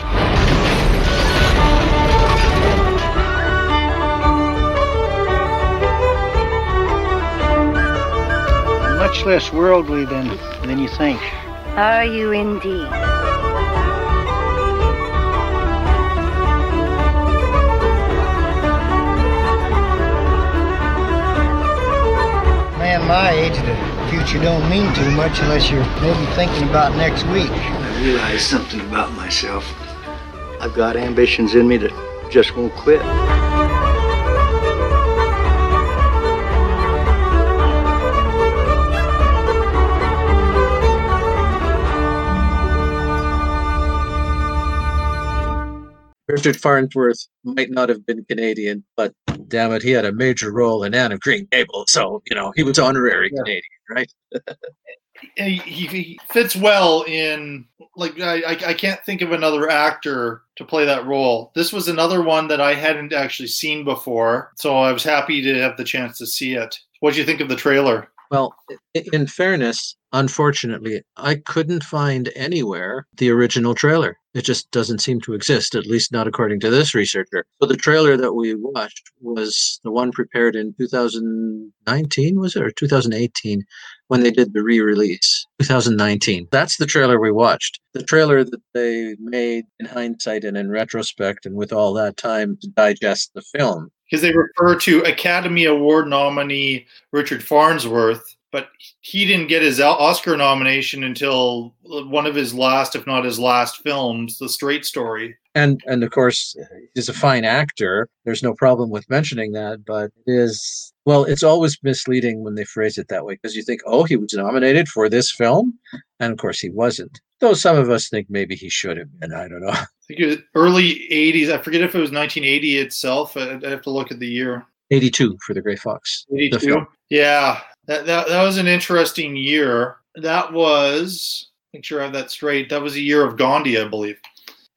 Much less worldly than, than you think. Are you indeed? Man my age, the future don't mean too much unless you're maybe thinking about next week. I realize something about myself. I've got ambitions in me that just won't quit. Richard Farnsworth might not have been Canadian, but damn it, he had a major role in Anne of Green Gables. So, you know, he was honorary Canadian, right? He, he he fits well in like I, I I can't think of another actor to play that role. This was another one that I hadn't actually seen before, so I was happy to have the chance to see it. What do you think of the trailer? Well, in fairness, unfortunately, I couldn't find anywhere the original trailer. It just doesn't seem to exist, at least not according to this researcher. So the trailer that we watched was the one prepared in 2019, was it, or 2018, when they did the re-release. 2019. That's the trailer we watched. The trailer that they made in hindsight and in retrospect, and with all that time to digest the film. Because they refer to Academy Award nominee Richard Farnsworth, but he didn't get his Oscar nomination until one of his last, if not his last, films, The Straight Story. and and of course he's a fine actor. There's no problem with mentioning that but it is well it's always misleading when they phrase it that way because you think oh he was nominated for this film? And of course he wasn't. Though some of us think maybe he should have been i don't know think it was early 80s. I forget if it was 1980 itself. I have to look at the year. 82 for the grey fox 82. Yeah, that, that that was an interesting year. That was make sure I have that straight. That was a year of Gandhi, I believe,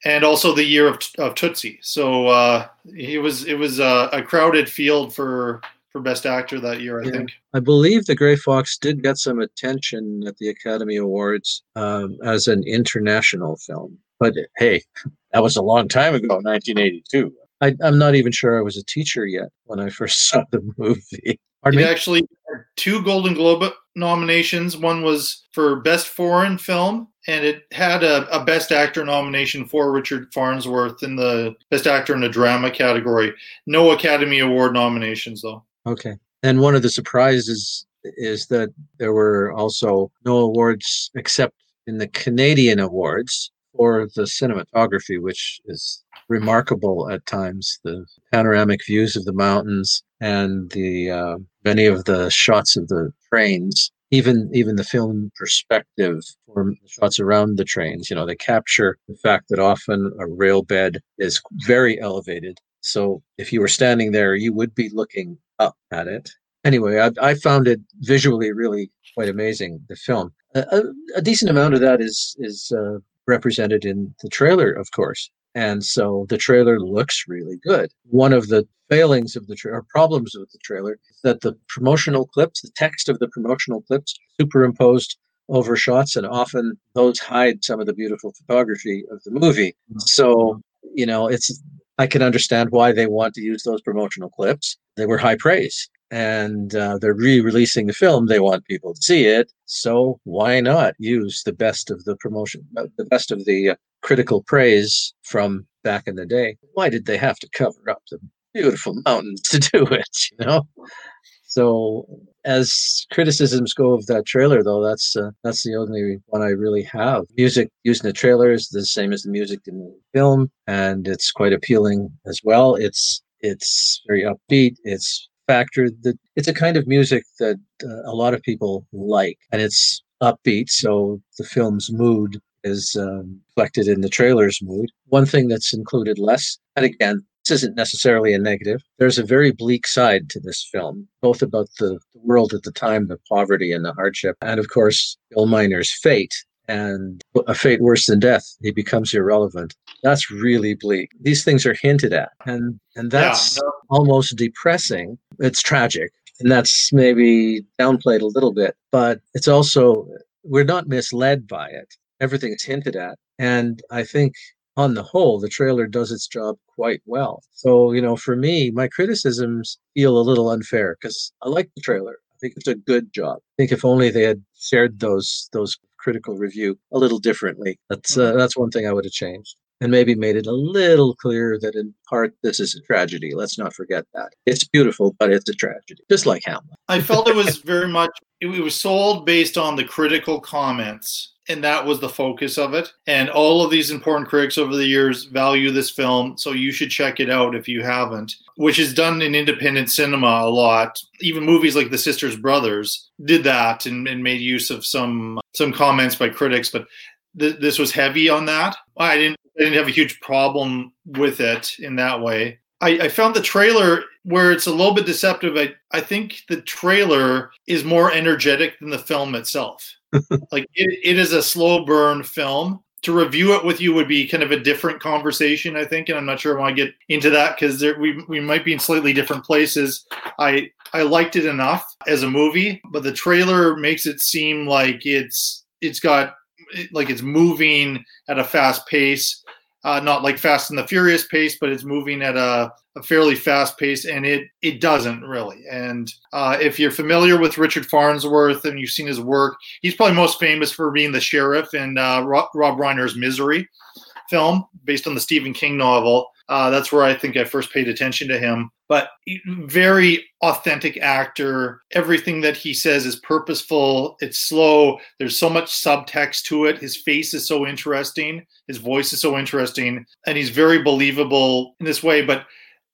and also the year of of Tootsie. So uh, it was it was a, a crowded field for for best actor that year. I Yeah. think. I believe The Grey Fox did get some attention at the Academy Awards um, as an international film. But hey, that was a long time ago, 1982. I, I'm not even sure I was a teacher yet when I first saw the movie. Pardon it me? actually had two Golden Globe nominations. One was for Best Foreign Film, and it had a, a Best Actor nomination for Richard Farnsworth in the Best Actor in a Drama category. No Academy Award nominations, though. Okay. And one of the surprises is that there were also no awards except in the Canadian Awards for the cinematography, which is remarkable at times. The panoramic views of the mountains and the uh, many of the shots of the trains, even even the film perspective for shots around the trains. You know, they capture the fact that often a rail bed is very elevated. So if you were standing there, you would be looking up at it. Anyway, I, I found it visually really quite amazing. The film, a, a decent amount of that is is uh, represented in the trailer, of course. And so the trailer looks really good. One of the failings of the trailer, problems with the trailer, is that the promotional clips, the text of the promotional clips, superimposed over shots, and often those hide some of the beautiful photography of the movie. Mm-hmm. So, you know, it's I can understand why they want to use those promotional clips. They were high praise and uh, they're re-releasing the film they want people to see it so why not use the best of the promotion uh, the best of the uh, critical praise from back in the day? Why did they have to cover up the beautiful mountains to do it you know? So as criticisms go of that trailer though that's uh, that's the only one i really have. Music used in the trailer is the same as the music in the film and it's quite appealing as well. It's it's very upbeat it's factor that it's a kind of music that uh, a lot of people like and it's upbeat so the film's mood is um, reflected in the trailer's mood. One thing that's included less and again this isn't necessarily a negative there's a very bleak side to this film both about the world at the time the poverty and the hardship and of course bill miner's fate and a fate worse than death he becomes irrelevant. That's really bleak. These things are hinted at and and that's yeah. almost depressing. It's tragic and that's maybe downplayed a little bit but it's also we're not misled by it. Everything's hinted at and i think on the whole the trailer does its job quite well. So you know for me my criticisms feel a little unfair because i like the trailer. I think it's a good job. I think if only they had shared those those critical review a little differently. That's uh, that's one thing I would have changed, and maybe made it a little clearer that in part this is a tragedy. Let's not forget that it's beautiful, but it's a tragedy, just like Hamlet. I felt it was very much it was sold based on the critical comments and that was the focus of it. And all of these important critics over the years value this film, so you should check it out if you haven't. Which is done in independent cinema a lot. Even movies like The Sisters Brothers did that and, and made use of some some comments by critics, but th- this was heavy on that. I didn't I didn't have a huge problem with it in that way. I, I found the trailer where it's a little bit deceptive. I, I think the trailer is more energetic than the film itself. Like it, it is a slow burn film. To review it with you would be kind of a different conversation, I think, and I'm not sure I want to get into that because we we might be in slightly different places. I I liked it enough as a movie, but the trailer makes it seem like it's it's got like it's moving at a fast pace uh, not like Fast and the Furious pace, but it's moving at a, a fairly fast pace, and it it doesn't really. And uh, if you're familiar with Richard Farnsworth and you've seen his work, he's probably most famous for being the sheriff in uh, Rob, Reiner's Misery film, based on the Stephen King novel. Uh, that's where I think I first paid attention to him. But very authentic actor. Everything that he says is purposeful. It's slow. There's so much subtext to it. His face is so interesting. His voice is so interesting. And he's very believable in this way. But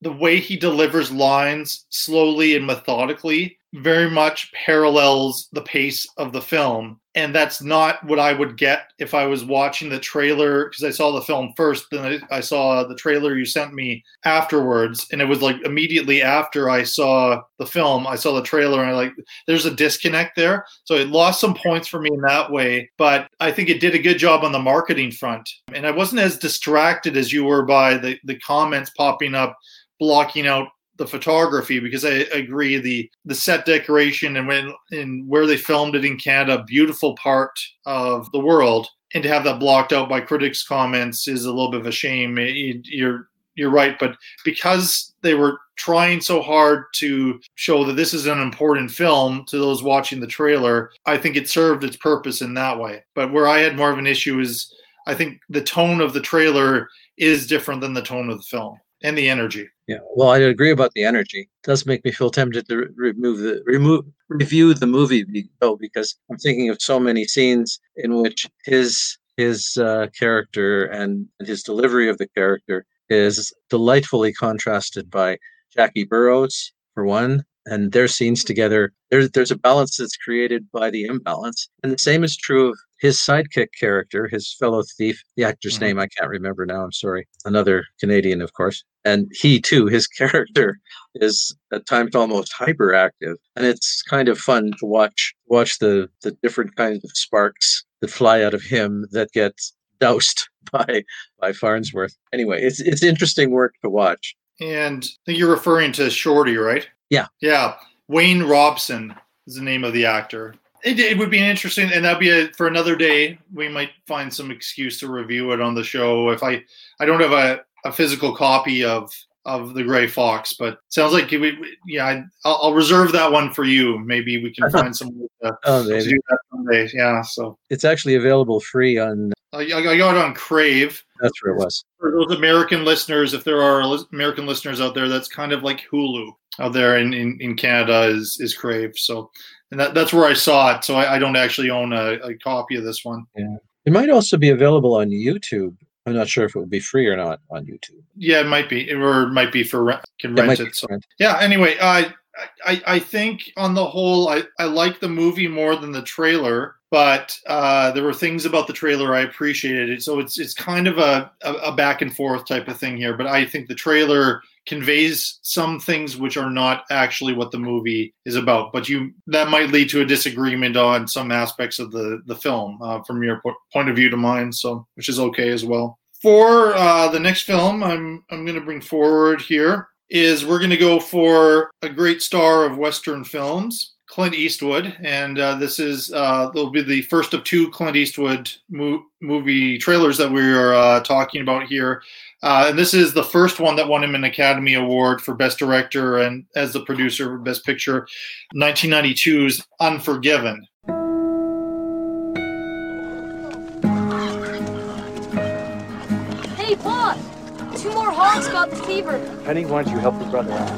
the way he delivers lines slowly and methodically very much parallels the pace of the film. And that's not what I would get if I was watching the trailer because I saw the film first, then I, I, saw the trailer you sent me afterwards. And it was like immediately after I saw the film, I saw the trailer and I like, there's a disconnect there. So it lost some points for me in that way. But I think it did a good job on the marketing front. And I wasn't as distracted as you were by the, the comments popping up blocking out the photography because I agree the the set decoration and when and where they filmed it in Canada, beautiful part of the world, and to have that blocked out by critics' comments is a little bit of a shame. You're you're right, but because they were trying so hard to show that this is an important film to those watching the trailer, I think it served its purpose in that way. But where I had more of an issue is I think the tone of the trailer is different than the tone of the film. And the energy. Yeah, well, I agree about the energy. It does make me feel tempted to remove the remove review the movie though, because I'm thinking of so many scenes in which his his uh, character and, his delivery of the character is delightfully contrasted by Jackie Burroughs for one, and their scenes together. There's there's a balance that's created by the imbalance, and the same is true of his sidekick character, his fellow thief. The actor's Mm-hmm. name I can't remember now. I'm sorry. Another Canadian, of course. And he too, his character is at times almost hyperactive, and it's kind of fun to watch watch the the different kinds of sparks that fly out of him that get doused by by Farnsworth. Anyway, it's it's interesting work to watch. And I think you're referring to Shorty, right? Yeah. Yeah. Wayne Robson is the name of the actor. It, it would be an interesting, and that'd be a, for another day. We might find some excuse to review it on the show. If I, I don't have a, a physical copy of of the Grey Fox, but sounds like we, we- yeah, I, I'll, I'll reserve that one for you. Maybe we can find some way to, Oh, to do that someday. Yeah. So It's actually available free on. I, I got it on Crave. That's where it was. for those American listeners, if there are American listeners out there, that's kind of like Hulu out there in, in, in Canada is is Crave. So, and that, that's where I saw it. So I, I don't actually own a, a copy of this one. Yeah. It might also be available on YouTube. I'm not sure if it would be free or not on YouTube. Yeah, it might be, or it might be for rent. Can rent be it. So rent. yeah. Anyway, I, I I think on the whole, I I like the movie more than the trailer. But uh, there were things about the trailer I appreciated. So it's it's kind of a, a, a back and forth type of thing here. But I think the trailer conveys some things which are not actually what the movie is about. But you that might lead to a disagreement on some aspects of the the film uh, from your po- point of view to mine. So which is okay as well. For uh, the next film, I'm I'm going to bring forward here is we're going to go for a great star of Western films, Clint Eastwood, and uh, this is uh, there'll be the first of two Clint Eastwood mo- movie trailers that we are uh, talking about here. Uh, and this is the first one that won him an Academy Award for Best Director and as the producer for Best Picture, 1992's Unforgiven. Two more hogs got the fever. Penny, why don't you help your brother out?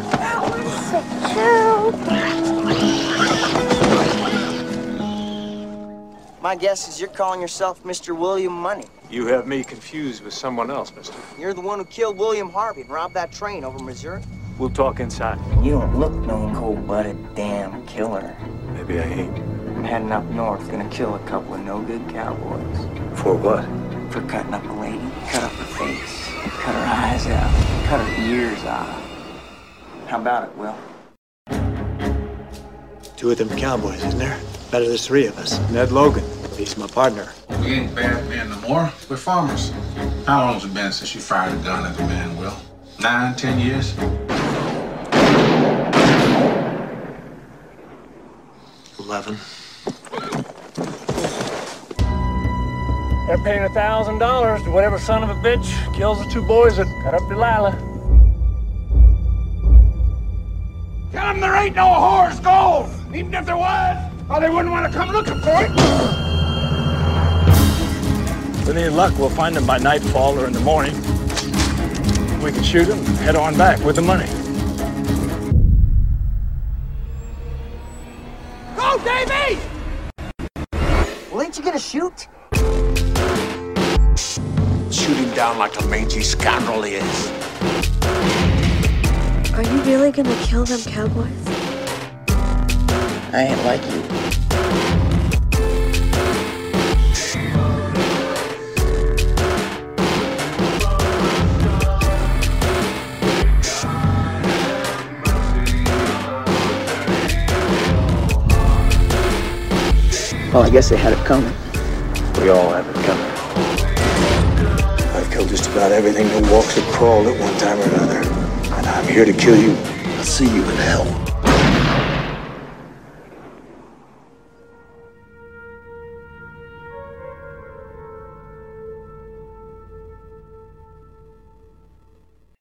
My guess is you're calling yourself Mr. William Munny. You have me confused with someone else, mister. You're the one who killed William Harvey and robbed that train over Missouri. We'll talk inside. You don't look no cold-blooded damn killer. Maybe I ain't. I'm heading up north, gonna kill a couple of no-good cowboys. For what? For cutting up a lady, cut up her face, cut her eyes out, cut her ears out. How about it, Will? Two of them cowboys, isn't there? Better there's three of us. Ned Logan, he's my partner. We ain't bad men no more. We're farmers. How long's it been since you fired a gun at a man, Will? Nine, ten years? Eleven. They're paying a thousand dollars to whatever son of a bitch kills the two boys that cut up Delilah. Tell them there ain't no horse gold. Even if there was, or they wouldn't want to come looking for it. With any luck, we'll find them by nightfall or in the morning. We can shoot them and head on back with the money. Go, Davy! Well, ain't you gonna shoot? Shoot him down like the mangy scoundrel he is. Are you really gonna kill them cowboys? I ain't like you. Well, I guess they had it coming. We all have it coming. Just about everything that walks or crawled at one time or another. And I'm here to kill you. I'll see you in hell.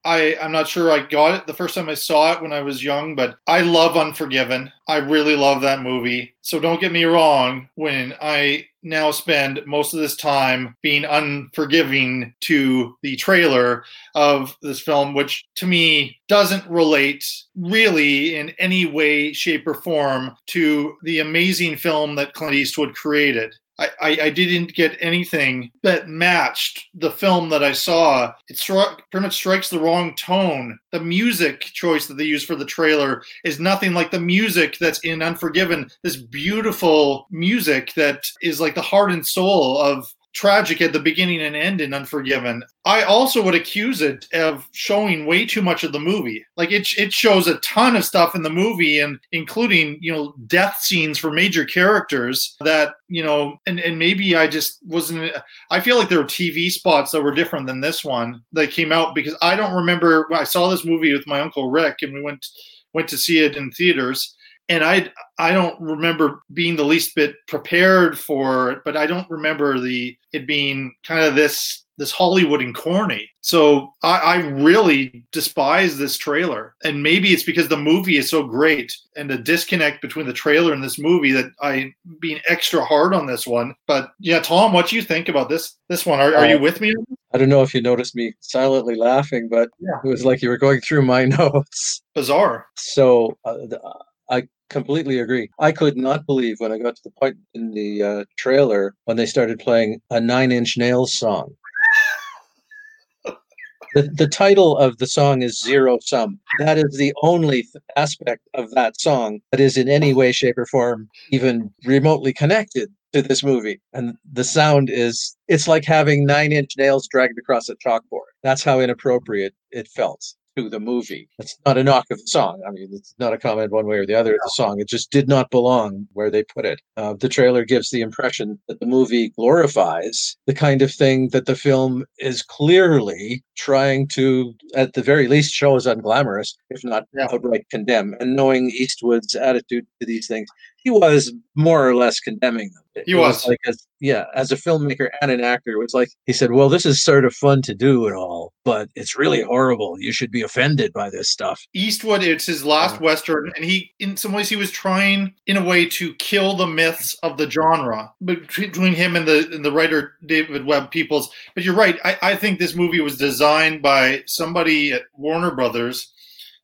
I, I'm not sure I got it the first time I saw it when I was young, but I love Unforgiven. I really love that movie. So don't get me wrong. When I now spend most of this time being unforgiving to the trailer of this film, which to me doesn't relate really in any way, shape, or form to the amazing film that Clint Eastwood created. I, I, didn't get anything that matched the film that I saw. It struck, pretty much strikes the wrong tone. The music choice that they use for the trailer is nothing like the music that's in Unforgiven. This beautiful music that is like the heart and soul of tragic at the beginning and end in Unforgiven. I also would accuse it of showing way too much of the movie. Like it, it shows a ton of stuff in the movie, and including you know death scenes for major characters that you know, and and maybe I just wasn't. I feel like there were TV spots that were different than this one that came out because I don't remember. I saw this movie with my uncle Rick, and we went went to see it in theaters and I I don't remember being the least bit prepared for it, but I don't remember the it being kind of this this Hollywood and corny. So I, I really despise this trailer, and maybe it's because the movie is so great, and the disconnect between the trailer and this movie that I being extra hard on this one. But yeah, Tom, what do you think about this this one? Are, are you with me? I don't know if you noticed me silently laughing, but Yeah. it was like you were going through my notes. Bizarre. So uh, th- I completely agree. I could not believe when I got to the point in the uh, trailer when they started playing a Nine Inch Nails song. The, the title of the song is Zero Sum. That is the only th- aspect of that song that is in any way, shape, or form even remotely connected to this movie. And the sound is, it's like having nine inch nails dragged across a chalkboard. That's how inappropriate it felt to the movie. It's not a knock of the song. I mean, it's not a comment one way or the other of the song. It just did not belong where they put it. Uh, the trailer gives the impression that the movie glorifies the kind of thing that the film is clearly trying to, at the very least, show as unglamorous, if not outright condemn. And knowing Eastwood's attitude to these things, he was more or less condemning them. He It was. like as yeah, as a filmmaker and an actor, it was like he said, "Well, this is sort of fun to do and all, but it's really horrible. You should be offended by this stuff." Eastwood, it's his last uh, western, and he, in some ways, he was trying, in a way, to kill the myths of the genre between him and the and the writer David Webb Peoples. But you're right. I, I think this movie was designed by somebody at Warner Brothers.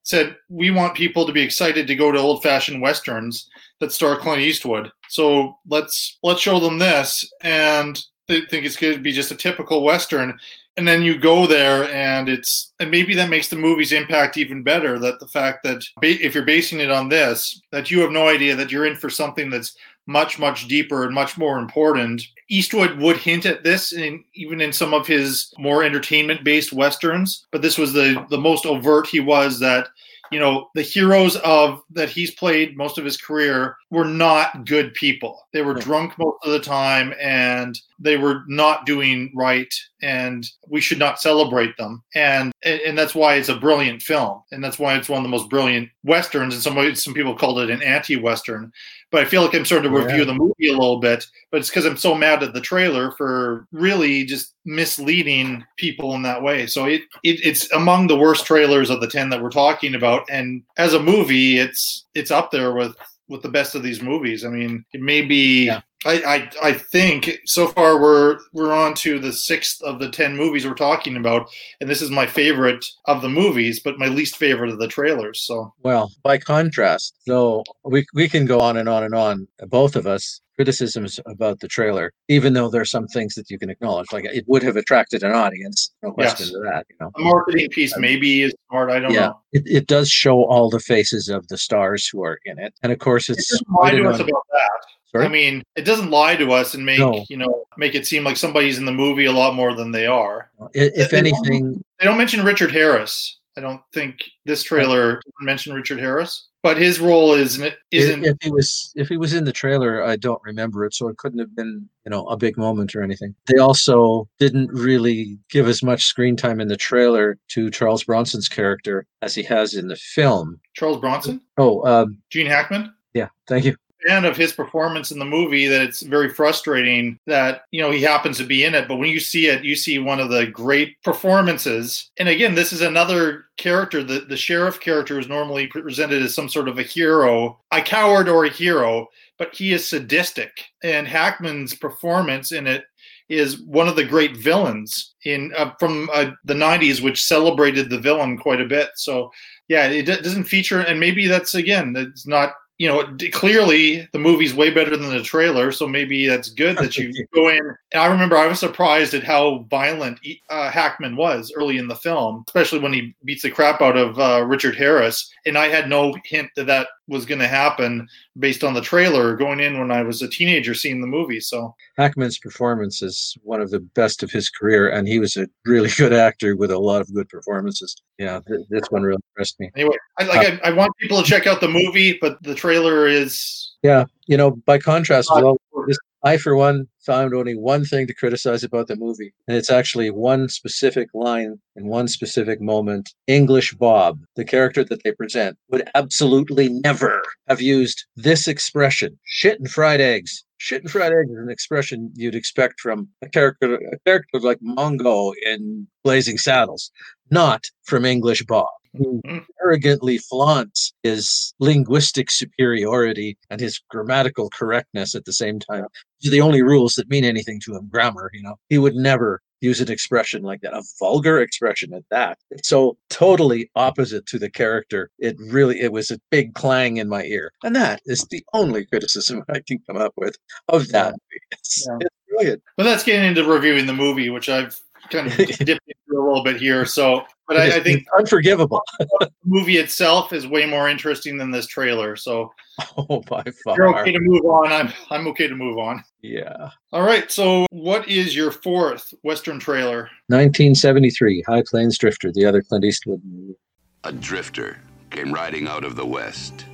Said we want people to be excited to go to old fashioned westerns that star Clint Eastwood. So let's let's show them this, and they think it's going to be just a typical western and then you go there and it's and maybe that makes the movie's impact even better that the fact that if you're basing it on this that you have no idea that you're in for something that's much much deeper and much more important eastwood would hint at this in even in some of his more entertainment based westerns but this was the the most overt he was that you know the heroes of that he's played most of his career were not good people. They were drunk most of the time and they were not doing right and we should not celebrate them. And and, that's why it's a brilliant film and that's why it's one of the most brilliant westerns and some some people called it an anti-western. But i feel like i'm starting to oh, Yeah. review the movie a little bit but it's because i'm so mad at the trailer for really just misleading people in that way. So it, it it's among the worst trailers of the 10 that we're talking about and as a movie it's it's up there with with the best of these movies. I mean it may be I, I I think so far we're we're on to the sixth of the ten movies we're talking about, and this is my favorite of the movies, but my least favorite of the trailers. So Well, by contrast, though, we we can go on and on and on, both of us, criticisms about the trailer, even though there are some things that you can acknowledge, like it would have attracted an audience, no question Yes. to that. You know, a marketing piece um, maybe is smart. I don't yeah, know. it, it does show all the faces of the stars who are in it, and of course, It it's doesn't lie to us on- about that. Sorry? I mean, it doesn't lie to us and make No. you know make it seem like somebody's in the movie a lot more than they are. i- if They don't- anything, They don't mention Richard Harris. I don't think this trailer doesn't Richard Harris, but his role is if, isn't if he was if he was in the trailer, I don't remember it, so it couldn't have been you know a big moment or anything. They also didn't really give as much screen time in the trailer to Charles Bronson's character as he has in the film. Charles Bronson, Oh, um, Gene Hackman. yeah, thank you. Fan of his performance in the movie that it's very frustrating that you know he happens to be in it. But when you see it you see one of the great performances. And again this is another character the, the sheriff character is normally presented as some sort of a hero a coward or a hero but he is sadistic. And Hackman's performance in it is one of the great villains in uh, from uh, the 90s which celebrated the villain quite a bit. So yeah it d- doesn't feature and maybe that's again it's not you know clearly the movie's way better than the trailer so maybe that's good that you go in and i remember i was surprised at how violent uh, hackman was early in the film especially when he beats the crap out of uh, richard harris and i had no hint that that was going to happen based on the trailer going in when i was a teenager seeing the movie so Hackman's performance is one of the best of his career, and he was a really good actor with a lot of good performances. Yeah, th- this one really impressed me. anyway I, like I, I want people to check out the movie but the trailer is Yeah, you know, by contrast, all this, I for one found only one thing to criticize about the movie, and it's actually one specific line in one specific moment. English Bob, the character that they present, would absolutely never have used this expression: "shit and fried eggs." Shit and fried eggs is an expression you'd expect from a character, a character like Mongo in Blazing Saddles, not from English Bob who mm. arrogantly flaunts his linguistic superiority and his grammatical correctness at the same time. These are the only rules that mean anything to him. Grammar, you know, he would never use an expression like that, a vulgar expression at that. It's so totally opposite to the character. It really, it was a big clang in my ear. And that is the only criticism I can come up with of that. It's, Yeah. it's brilliant. Well that's getting into reviewing the movie, which I've kind of dipped into a little bit here. So, but I, I think it's unforgivable. the movie itself is way more interesting than this trailer. So, Oh, by far. you're okay to move on. I'm I'm okay to move on. Yeah. All right. So, what is your fourth Western trailer? 1973, High Plains Drifter, the other Clint Eastwood movie. A drifter came riding out of the West.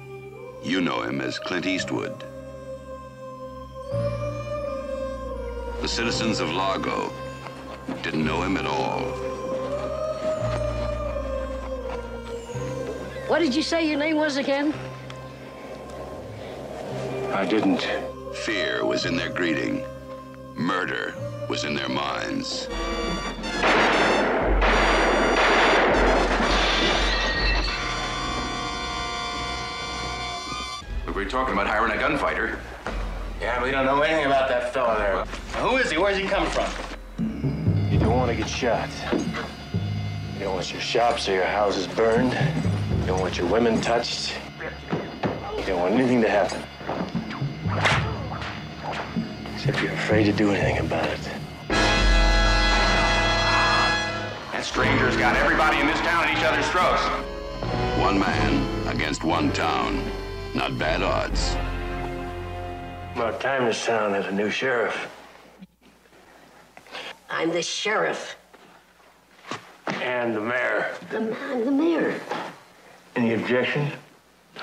You know him as Clint Eastwood. The citizens of Lago didn't know him at all. What did you say your name was again? I didn't. Fear was in their greeting. Murder was in their minds. We were talking about hiring a gunfighter. Yeah, we don't know anything about that fellow there. Who is he? Where's he come from? You don't want to get shot. You don't want your shops or your houses burned. You don't want your women touched. You don't want anything to happen. Except you're afraid to do anything about it. That stranger's got everybody in this town at each other's throats. One man against one town. Not bad odds. About time this town has a new sheriff. I'm the sheriff. And the mayor. The man, the mayor. Any objections? No.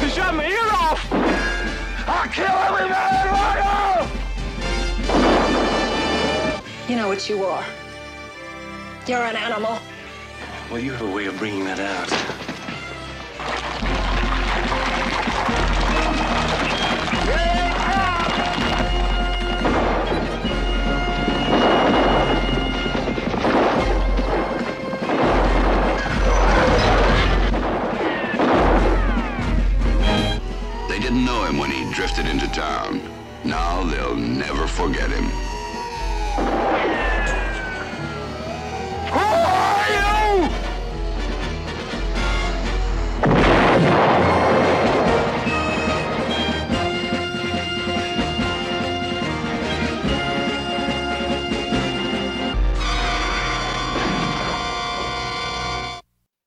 You shot my ear off! I'll kill every man in Lago! You know what you are. You're an animal. Well, you have a way of bringing that out. Didn't know him when he drifted into town. Now they'll never forget him. Who are you?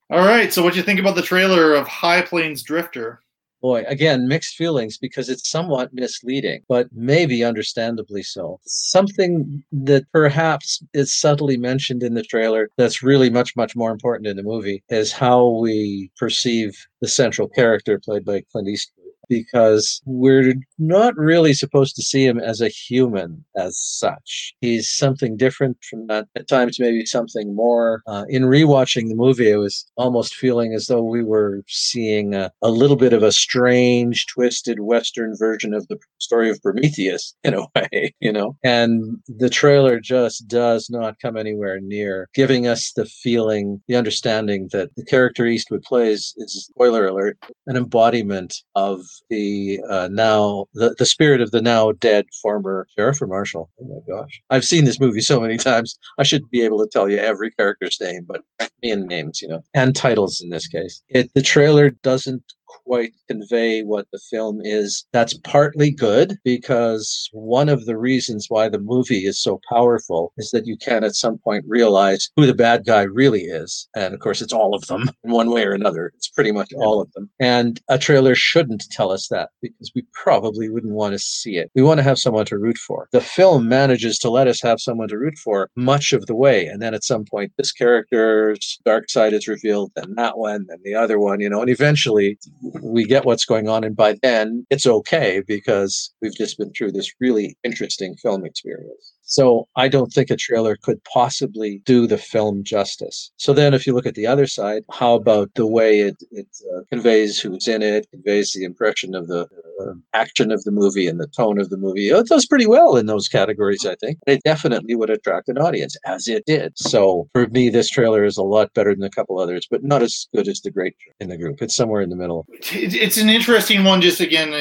All right. So, what do you think about the trailer of High Plains Drifter? Boy, again, mixed feelings because it's somewhat misleading, but maybe understandably so. Something that perhaps is subtly mentioned in the trailer that's really much, much more important in the movie is how we perceive the central character played by Clint Eastwood. because we're not really supposed to see him as a human as such. He's something different from that. At times, maybe something more. Uh, in rewatching the movie, I was almost feeling as though we were seeing a, a little bit of a strange, twisted Western version of the story of Prometheus, in a way, you know? And the trailer just does not come anywhere near giving us the feeling, the understanding that the character Eastwood plays is, spoiler alert, an embodiment of the uh, now, the, the spirit of the now dead former sheriff or marshal. Oh my gosh. I've seen this movie so many times. I should be able to tell you every character's name, but and names, you know, and titles in this case. It, the trailer doesn't quite convey what the film is. That's partly good because one of the reasons why the movie is so powerful is that you can at some point realize who the bad guy really is. And of course, it's all of them in one way or another. It's pretty much all of them. And a trailer shouldn't tell us that because we probably wouldn't want to see it. We want to have someone to root for. The film manages to let us have someone to root for much of the way. And then at some point, this character's dark side is revealed, then that one, then the other one, you know, and eventually we get what's going on. And by then, it's okay because we've just been through this really interesting film experience. So I don't think a trailer could possibly do the film justice. So then, if you look at the other side, how about the way it, it uh, conveys who's in it, conveys the impression of the uh, action of the movie and the tone of the movie? It does pretty well in those categories, I think. It definitely would attract an audience, as it did. So for me, this trailer is a lot better than a couple others, but not as good as the great in the group. It's somewhere in the middle. It's an interesting one, just again,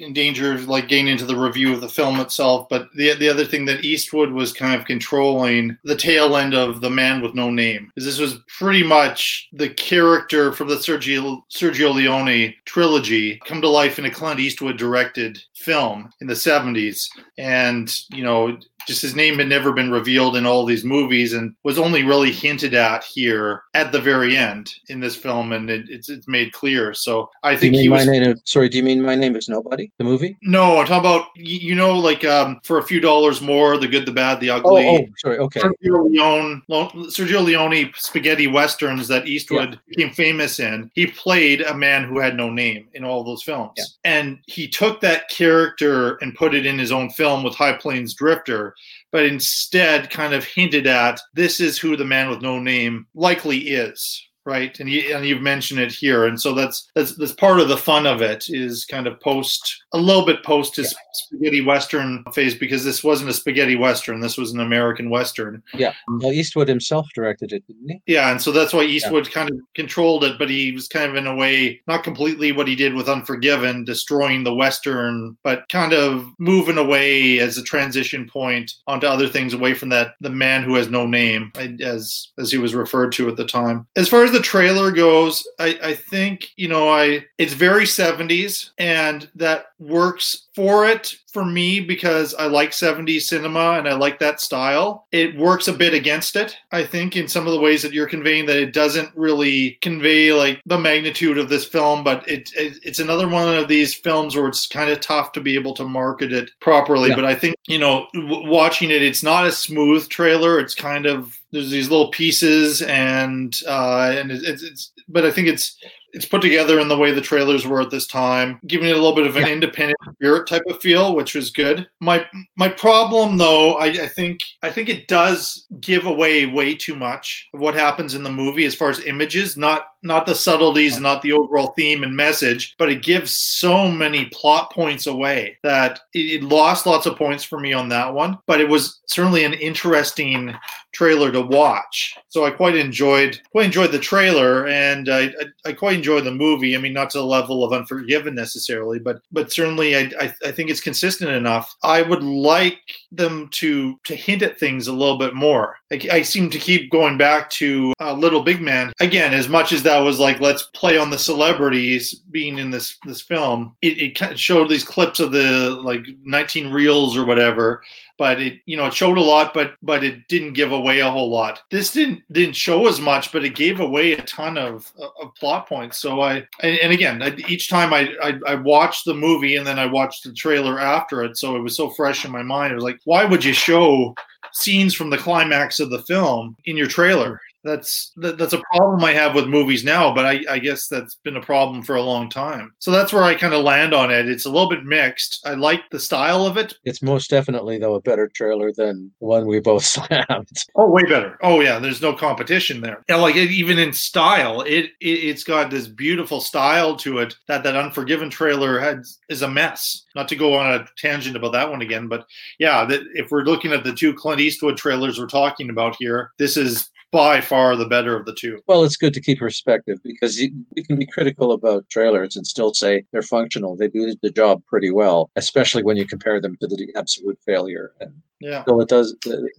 in danger of like getting into the review of the film itself. But the the other thing that East Eastwood was kind of controlling the tail end of The Man with No Name. This was pretty much the character from the Sergio, Sergio Leone trilogy come to life in a Clint Eastwood directed film in the 70s. And, you know, just his name had never been revealed in all these movies and was only really hinted at here at the very end in this film, and it, it's it's made clear. So I think he was. Name, sorry, do you mean My Name Is Nobody? The movie? No, I'm talking about you know like um, for a few dollars more, the good, the bad, the ugly. Oh, oh sorry, okay. Sergio Leone, Sergio Leone spaghetti westerns that Eastwood yeah. became famous in. He played a man who had no name in all those films, yeah. and he took that character and put it in his own film with High Plains Drifter but instead kind of hinted at this is who the man with no name likely is right? And you and you've mentioned it here, and so that's that's that's part of the fun of it is kind of post a little bit post his yeah. spaghetti western phase because this wasn't a spaghetti western, this was an American western. Yeah, um, well, Eastwood himself directed it, didn't he? Yeah, and so that's why Eastwood yeah. kind of controlled it, but he was kind of in a way not completely what he did with Unforgiven, destroying the western, but kind of moving away as a transition point onto other things away from that the man who has no name, as as he was referred to at the time. As far as the the trailer goes, I, I think you know I it's very 70s, and that works for it for me because I like 70s cinema and I like that style. It works a bit against it, I think, in some of the ways that you're conveying that it doesn't really convey like the magnitude of this film, but it, it it's another one of these films where it's kind of tough to be able to market it properly. Yeah. But I think, you know, w- watching it, it's not a smooth trailer. It's kind of there's these little pieces and uh and it's, it's but I think it's it's put together in the way the trailers were at this time, giving it a little bit of an yeah. independent spirit type of feel, which was good. My my problem though, I, I, think I think it does give away way too much of what happens in the movie as far as images, not not the subtleties, not the overall theme and message, but it gives so many plot points away that it, it lost lots of points for me on that one. But it was certainly an interesting trailer to watch. So I quite enjoyed quite enjoyed the trailer, and I, I, I, quite enjoyed the movie. I mean, not to the level of Unforgiven necessarily, but but certainly I, I, I think it's consistent enough. I would like them to to hint at things a little bit more. I, I seem to keep going back to uh, Little Big Man again. As much as that was like, let's play on the celebrities being in this this film. It, it showed these clips of the like 19 reels or whatever but it you know it showed a lot but but it didn't give away a whole lot. This didn't didn't show as much but it gave away a ton of, of plot points. So i and, and again I, each time I, I, I watched the movie and then i watched the trailer after it so it was so fresh in my mind. It was like why would you show scenes from the climax of the film in your trailer that's that, that's a problem I have with movies now, but I, I guess that's been a problem for a long time. So that's where I kind of land on it. It's a little bit mixed. I like the style of it. It's most definitely though a better trailer than one we both slammed. Oh, way better. Oh yeah, there's no competition there. Yeah, like it, even in style, it, it it's got this beautiful style to it that that Unforgiven trailer has is a mess. Not to go on a tangent about that one again, but yeah, that if we're looking at the two Clint Eastwood trailers we're talking about here, this is by far the better of the two. Well, it's good to keep perspective because you, can be critical about trailers and still say they're functional. They do the job pretty well, especially when you compare them to the absolute failure. And Yeah. so it does.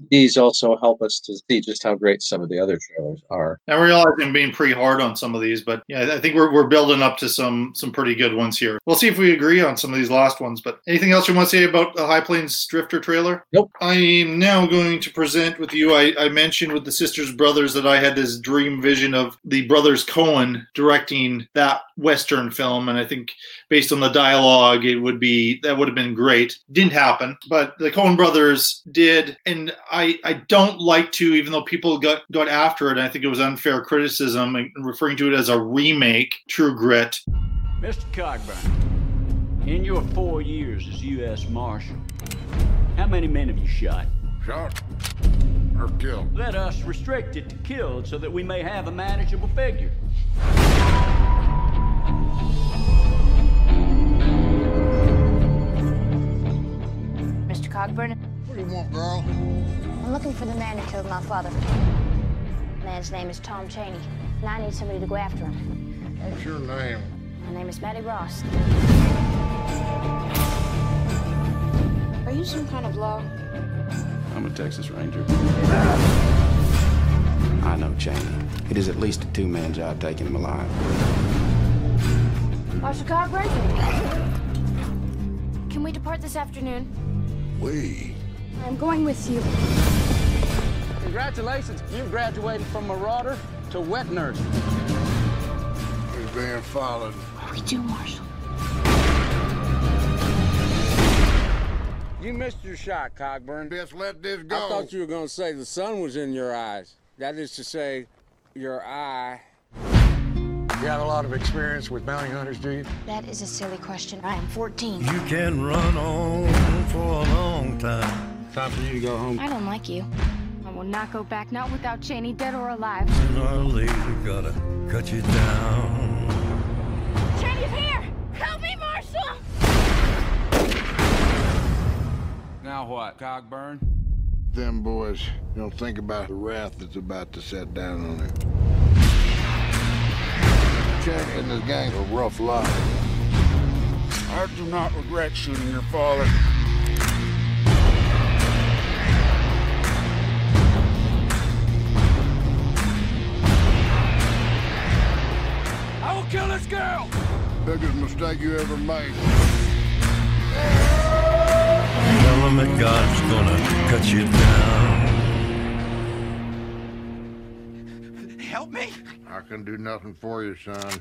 These also help us to see just how great some of the other trailers are. I realize I'm being pretty hard on some of these, but yeah, I think we're, we're building up to some some pretty good ones here. We'll see if we agree on some of these last ones. But anything else you want to say about the High Plains Drifter trailer? Nope. I'm now going to present with you. I, I mentioned with the Sisters Brothers that I had this dream vision of the brothers Coen directing that Western film, and I think based on the dialogue, it would be that would have been great. Didn't happen, but the Coen brothers did, and I I don't like to, even though people got got after it. I think it was unfair criticism and referring to it as a remake. True Grit. Mr. Cogburn, in your four years as U.S. Marshal, how many men have you shot? Shot or killed? Let us restrict it to killed so that we may have a manageable figure. Mr. Cogburn? What do you want, girl? I'm looking for the man who killed my father. The man's name is Tom Chaney, and I need somebody to go after him. What's your name? My name is Mattie Ross. Are you some kind of law? I'm a Texas Ranger. I know Chaney. It is at least a two-man job taking him alive. Marshal Cogburn? Can we depart this afternoon? We. I'm going with you. Congratulations, you've graduated from marauder to wet nurse. He's being followed. We do, Marshal. You missed your shot, Cogburn. Just let this go. I thought you were going to say the sun was in your eyes. That is to say, your eye. You got a lot of experience with bounty hunters, do you? That is a silly question. I am 14. You can run on for a long time. Time for you to go home. I don't like you. I will not go back, not without Chaney, dead or alive. Sooner or later, gotta cut you down. Chaney's here! Help me, Marshal! Now what, Cogburn? Them boys You don't think about the wrath that's about to set down on them. Chaney and his gang a rough lot. I do not regret shooting your father. I will kill this girl! Biggest mistake you ever made. Tell them that God's gonna cut you down. Help me! I can do nothing for you, son.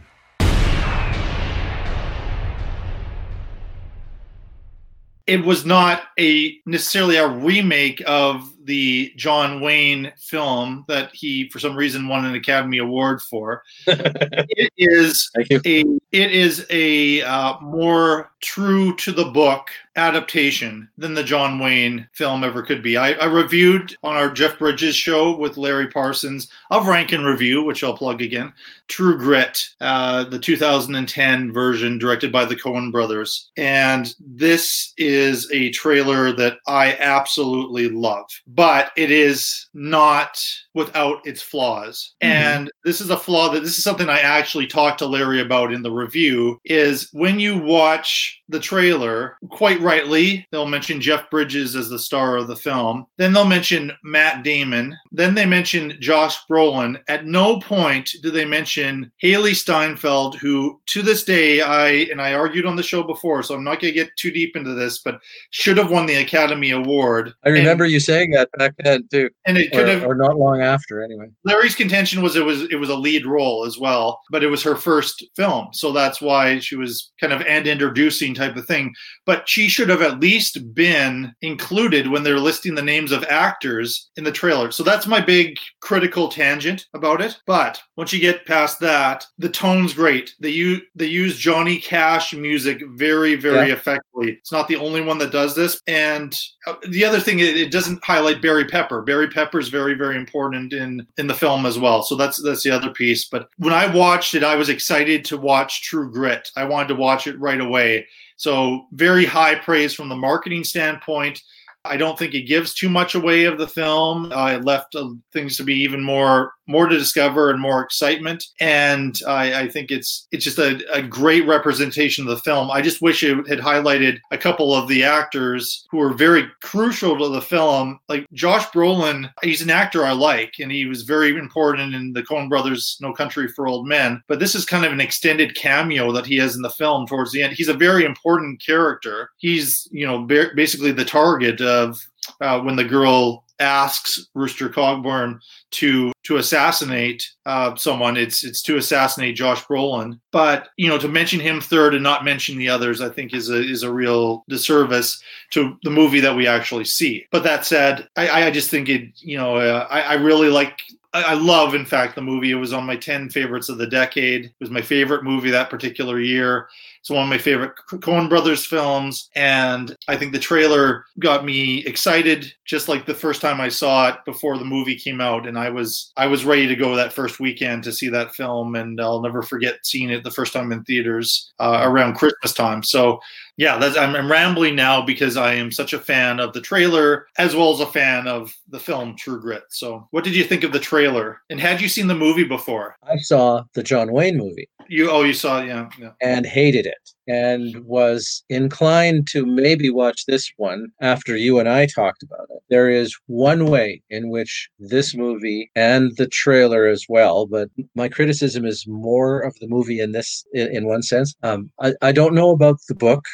it was not a necessarily a remake of the John Wayne film that he, for some reason, won an Academy Award for. it is a it is a uh, more true to the book adaptation than the John Wayne film ever could be. I, I reviewed on our Jeff Bridges show with Larry Parsons of Rankin Review, which I'll plug again. True Grit, uh, the 2010 version directed by the Coen brothers, and this is a trailer that I absolutely love but it is not without its flaws. Mhm. And this is a flaw that this is something I actually talked to Larry about in the review is when you watch the trailer, quite rightly, they'll mention Jeff Bridges as the star of the film. Then they'll mention Matt Damon. Then they mention Josh Brolin. At no point do they mention Hailee Steinfeld, who to this day I and I argued on the show before, so I'm not going to get too deep into this, but should have won the Academy Award. I remember you saying that that back then too, and it or, could have or not long after anyway. Larry's contention was it was it was a lead role as well, but it was her first film, so that's why she was kind of and introducing type of thing. But she should have at least been included when they're listing the names of actors in the trailer. So that's my big critical tangent about it. But once you get past that, the tone's great. They use they use Johnny Cash music very very Yeah. effectively. It's not the only one that does this. And uh, the other thing, it doesn't highlight Barry Pepper. Barry Pepper is very very important in in the film as well. So that's that's the other piece. But when I watched it, I was excited to watch True Grit. I wanted to watch it right away. So very high praise from the marketing standpoint. I don't think it gives too much away of the film. Uh, it left uh, things to be even more more to discover and more excitement. And I, I think it's it's just a, a great representation of the film. I just wish it had highlighted a couple of the actors who were very crucial to the film. Like Josh Brolin, he's an actor I like, and he was very important in the Coen Brothers' No Country for Old Men. But this is kind of an extended cameo that he has in the film towards the end. He's a very important character. He's you know ba- basically the target of uh, when the girl asks Rooster Cogburn to to assassinate uh, someone. It's it's to assassinate Josh Brolin. But you know, to mention him third and not mention the others, I think is a is a real disservice to the movie that we actually see. But that said, I, I just think it. You know, uh, I, I really like. I I love, in fact, the movie. It was on my 10 favorites of the decade. It was my favorite movie that particular year. It's one of my favorite Coen Brothers films. And I think the trailer got me excited, just like the first time I saw it before the movie came out. And I was I was ready to go that first weekend to see that film. And I'll never forget seeing it the first time in theaters uh, around Christmas time. So yeah, that's, I'm, I'm rambling now because I am such a fan of the trailer as well as a fan of the film True Grit. So, what did you think of the trailer? And had you seen the movie before? I saw the John Wayne movie You oh, you saw it, yeah, yeah. and hated it and was inclined to maybe watch this one after you and I talked about it. There is one way in which this movie and the trailer as well, but my criticism is more of the movie in this in, in one sense. Um, I, I don't know about the book.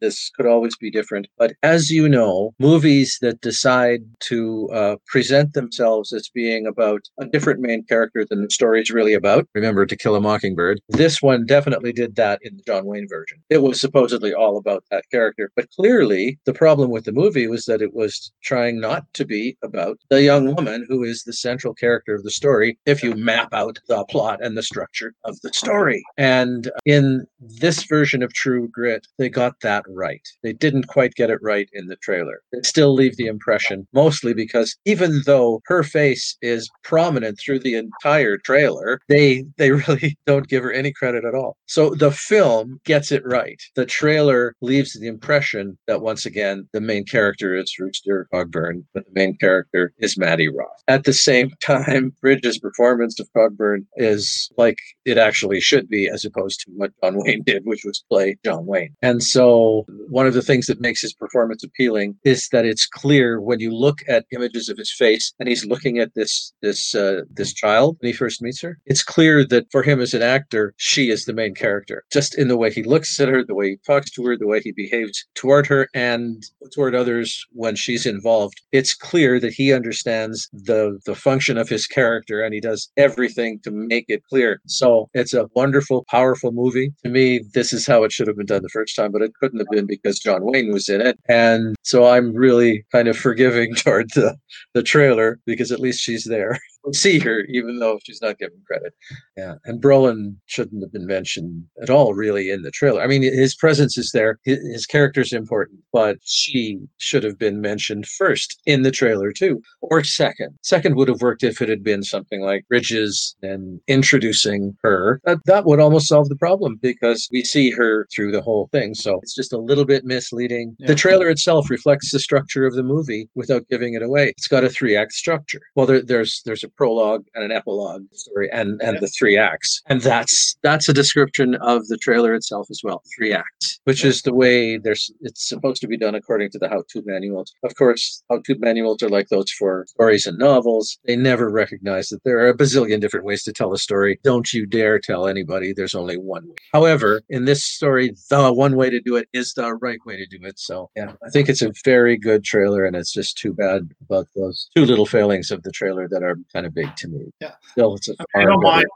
This could always be different. But as you know, movies that decide to uh, present themselves as being about a different main character than the story is really about, remember To Kill a Mockingbird, this one definitely did that in the John Wayne version. It was supposedly all about that character. But clearly, the problem with the movie was that it was trying not to be about the young woman who is the central character of the story if you map out the plot and the structure of the story. And in this version of True Grit, they got that right. They didn't quite get it right in the trailer. They still leave the impression, mostly because even though her face is prominent through the entire trailer, they they really don't give her any credit at all. So the film gets it right. The trailer leaves the impression that once again the main character is Rooster Cogburn, but the main character is Mattie Roth. At the same time, Bridges' performance of Cogburn is like it actually should be, as opposed to what John Wayne did, which was play John Wayne. And so one of the things that makes his performance appealing is that it's clear when you look at images of his face and he's looking at this this uh, this child when he first meets her. It's clear that for him as an actor, she is the main character, just in the way he looks at her, the way he talks to her, the way he behaves toward her, and toward others when she's involved. It's clear that he understands the the function of his character and he does everything to make it clear. So it's a wonderful, powerful movie. To me, this is how it should have been done the first time, but it couldn't have been because John Wayne was in it. And so I'm really kind of forgiving toward the, the trailer because at least she's there. See her, even though she's not given credit. Yeah. And Brolin shouldn't have been mentioned at all, really, in the trailer. I mean, his presence is there, his, his character's important, but she should have been mentioned first in the trailer, too, or second. Second would have worked if it had been something like Bridges and introducing her. That, that would almost solve the problem because we see her through the whole thing. So it's just a little bit misleading. The trailer itself reflects the structure of the movie without giving it away. It's got a three act structure. Well, there, there's there's a prologue and an epilogue story and and the three acts. And that's that's a description of the trailer itself as well three acts which is the way there's it's supposed to be done according to the how-to manuals. Of course how-to manuals are like those for stories and novels. They never recognize that there are a bazillion different ways to tell a story. Don't you dare tell anybody there's only one way. However in this story the one way to do it is the right way to do it. So yeah i think it's a very good trailer and it's just too bad about those two little failings of the trailer that are kind of big to me Yeah. a I don't mind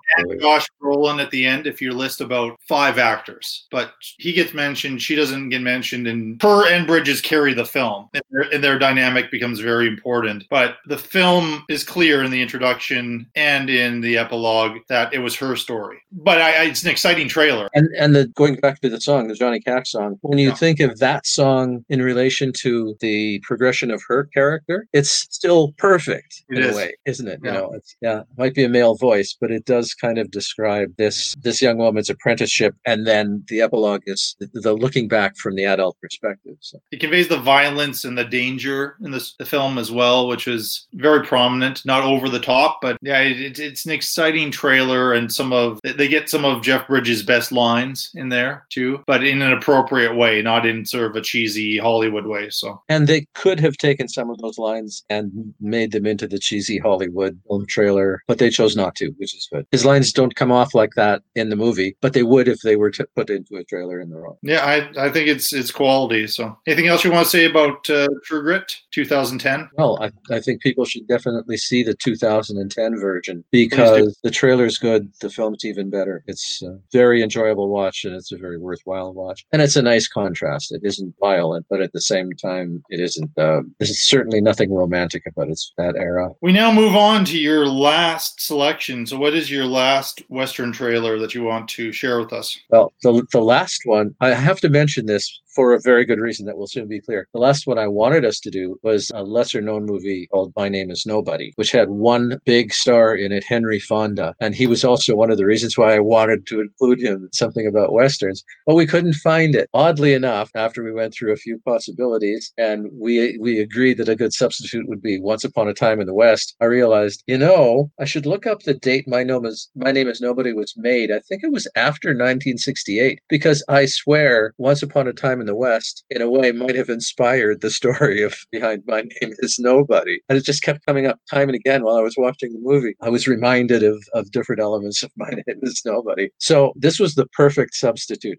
Josh Brolin at the end if you list about five actors, but he gets mentioned, she doesn't get mentioned, and her and Bridges carry the film, and their, and their dynamic becomes very important. But the film is clear in the introduction and in the epilogue that it was her story. But I, I, it's an exciting trailer. And and the going back to the song, the Johnny Cash song, when you think of that song in relation to the progression of her character, it's still perfect It in is. a way, isn't it? Yeah. Know, it's yeah, it might be a male voice, but it does kind of describe this this young woman's apprenticeship, and then the epilogue is the, the looking back from the adult perspective. So It conveys the violence and the danger in this the film as well, which is very prominent, not over the top, but yeah, it, it- it's an exciting trailer, and some of they get some of Jeff Bridges' best lines in there too, but in an appropriate way, not in sort of a cheesy Hollywood way. So And they could have taken some of those lines and made them into the cheesy Hollywood film trailer, but they chose not to, which is good. His lines don't come off like that in the movie, but they would if they were to put into a trailer in the wrong. yeah, I I think it's it's quality. So anything else you want to say about uh, True Grit 2010? Well, I, I think people should definitely see the 2010 version because the trailer's good, the film's even better. It's a very enjoyable watch and it's a very worthwhile watch. And it's a nice contrast. It isn't violent, but at the same time, it isn't, uh, there's certainly nothing romantic about its that era. We now move on to your last selection. So what is your last Western trailer that you want to share with us? Well, the, the last one, I have to mention this for a very good reason that will soon be clear. The last one I wanted us to do was a lesser known movie called My Name is Nobody, which had one big star in it, Henry Fonda. And he was also one of the reasons why I wanted to include him in something about Westerns, but we couldn't find it. Oddly enough, after we went through a few possibilities and we, we agreed that a good substitute would be Once Upon a Time in the West, I realized, you know, I should look up the date My is, My Name is Nobody was made. I think it was after 1968 because I swear Once Upon a Time in the West, in a way, might have inspired the story of behind My Name is Nobody. And it just kept coming up time and again while I was watching the movie. I was reminded of, of different elements of My Name is Nobody. So this was the perfect substitute.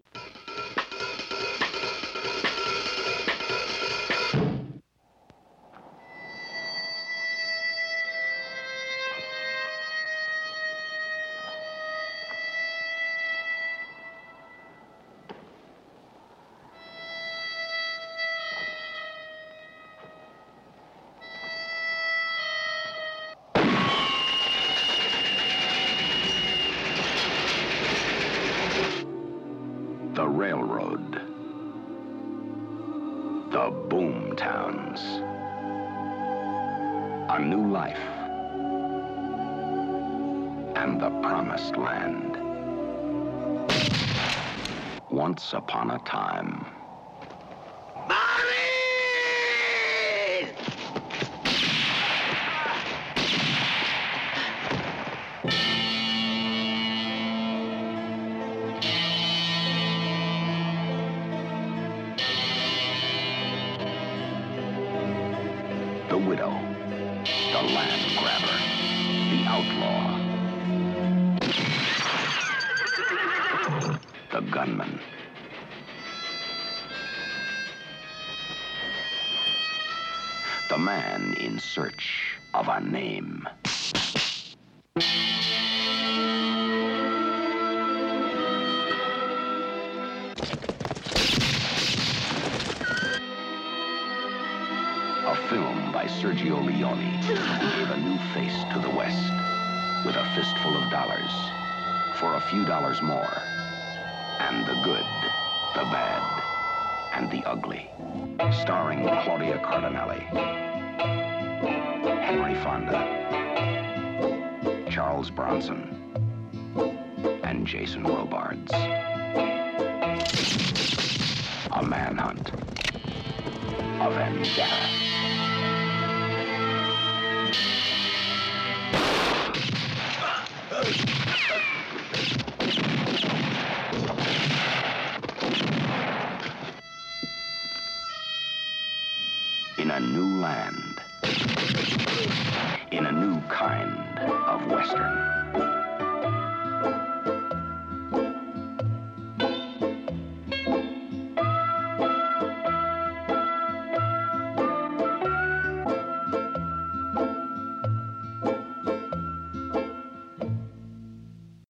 Once upon a time. In search of a name. A film by Sergio Leone gave a new face to the West with a fistful of dollars for a few dollars more. And the good, the bad, and the ugly. Starring Claudia Cardinale, Henry Fonda, Charles Bronson, and Jason Robards. A manhunt. A vendetta.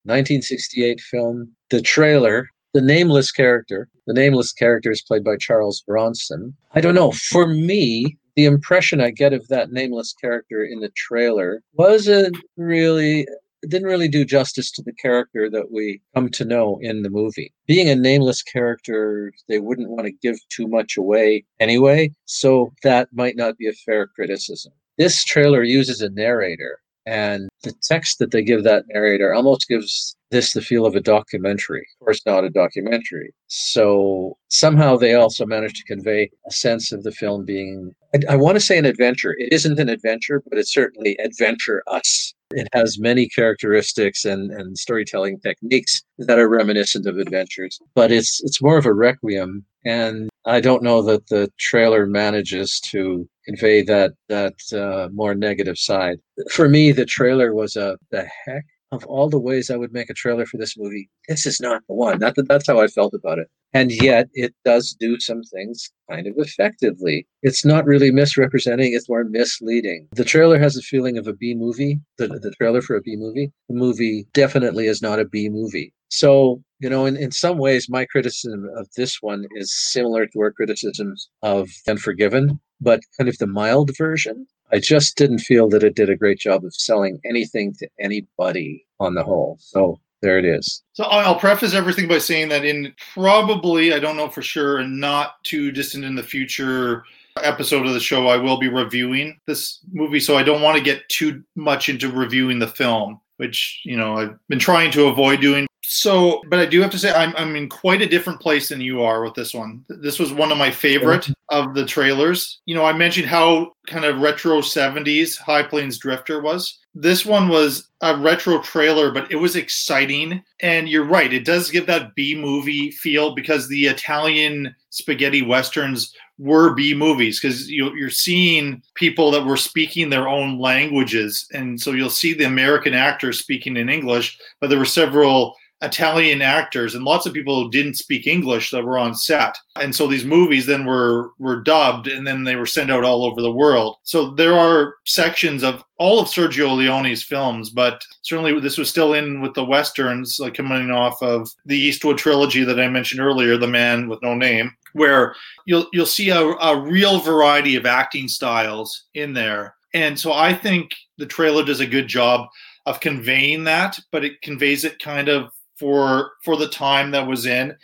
1968 film. The trailer, the nameless character, the nameless character is played by Charles Bronson. I don't know. For me, the impression I get of that nameless character in the trailer wasn't really didn't really do justice to the character that we come to know in the movie. Being a nameless character, they wouldn't want to give too much away anyway, so that might not be a fair criticism. This trailer uses a narrator and the text that they give that narrator almost gives this the feel of a documentary. Of course, not a documentary. So somehow they also managed to convey a sense of the film being, I, I want to say an adventure. It isn't an adventure, but it's certainly adventure us. It has many characteristics and, and storytelling techniques that are reminiscent of adventures, but it's it's more of a requiem. And I don't know that the trailer manages to convey that that uh, more negative side. For me, the trailer was a the heck of all the ways I would make a trailer for this movie. This is not the one. Not That, that's how I felt about it. And yet, it does do some things kind of effectively. It's not really misrepresenting; it's more misleading. The trailer has a feeling of a B movie. The, the trailer for a B movie. The movie definitely is not a B movie. So, you know, in, in some ways, my criticism of this one is similar to our criticisms of Unforgiven, but kind of the mild version. I just didn't feel that it did a great job of selling anything to anybody on the whole. So there it is. So I'll preface everything by saying that in probably, I don't know for sure, and not too distant in the future episode of the show, I will be reviewing this movie. So I don't want to get too much into reviewing the film, which, you know, I've been trying to avoid doing. So, but I do have to say, I'm, I'm in quite a different place than you are with this one. This was one of my favorite of the trailers. You know, I mentioned how kind of retro 70s High Plains Drifter was. This one was a retro trailer, but it was exciting. And you're right, it does give that B movie feel because the Italian spaghetti westerns were B movies because you, you're seeing people that were speaking their own languages. And so you'll see the American actors speaking in English, but there were several Italian actors and lots of people who didn't speak English that were on set. And so these movies then were were dubbed and then they were sent out all over the world. So there are sections of all of Sergio Leone's films, but certainly this was still in with the westerns, like coming off of the Eastwood trilogy that I mentioned earlier, The Man with No Name, where you'll you'll see a, a real variety of acting styles in there. And so I think the trailer does a good job of conveying that, but it conveys it kind of for for the time that was in.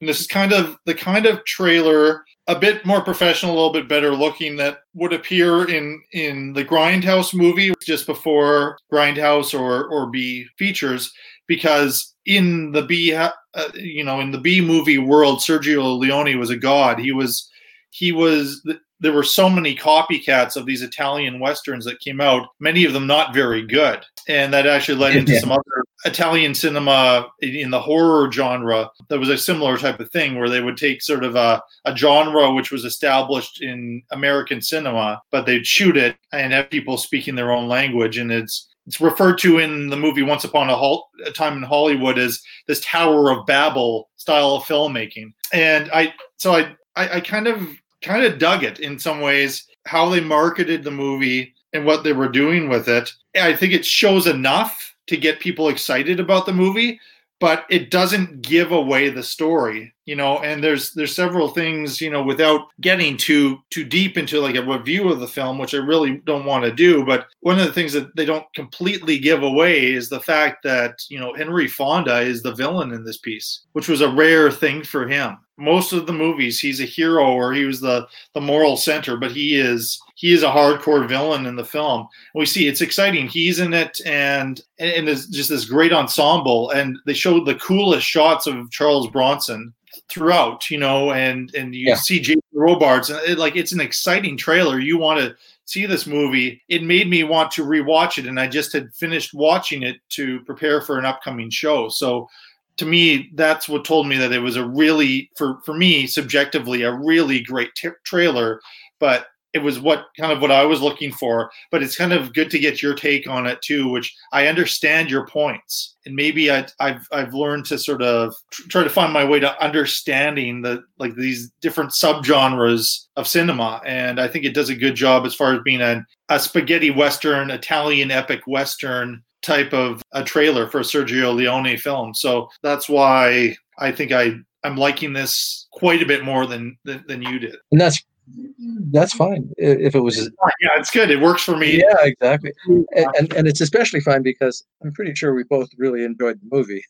And this is kind of the kind of trailer, a bit more professional, a little bit better looking that would appear in in the Grindhouse movie just before Grindhouse or or B features, because in the B, uh, you know, in the B movie world, Sergio Leone was a god. He was he was there were so many copycats of these Italian westerns that came out, many of them not very good. And that actually led into Yeah. some other Italian cinema in the horror genre. That was a similar type of thing where they would take sort of a, a genre which was established in American cinema, but they'd shoot it and have people speaking their own language. And it's it's referred to in the movie Once Upon a, Hol- a Time in Hollywood as this Tower of Babel style of filmmaking. And I so I I, I kind of kind of dug it in some ways how they marketed the movie and what they were doing with it. I think it shows enough to get people excited about the movie, but it doesn't give away the story, you know. And there's there's several things, you know, without getting too too deep into like a review of the film, which I really don't want to do. But one of the things that they don't completely give away is the fact that you know Henry Fonda is the villain in this piece, which was a rare thing for him. Most of the movies, he's a hero or he was the the moral center, but he is he is a hardcore villain in the film. We see it's exciting. He's in it, and and there's just this great ensemble. And they showed the coolest shots of Charles Bronson throughout, you know, and and you Yeah. see Jason Robards, and it, like it's an exciting trailer. You want to see this movie, it made me want to rewatch it. And I just had finished watching it to prepare for an upcoming show. So to me, that's what told me that it was a really, for, for me, subjectively, a really great t- trailer. But it was what kind of what I was looking for, but it's kind of good to get your take on it too, which I understand your points. And maybe I, have I've learned to sort of try to find my way to understanding the like these different subgenres of cinema. And I think it does a good job as far as being a, a spaghetti western, Italian epic western type of a trailer for a Sergio Leone film. So that's why I think I I'm liking this quite a bit more than than, than you did. And that's that's fine if it was yeah it's good. It works for me. Yeah exactly. And, and, and it's especially fine because i'm pretty sure we both really enjoyed the movie.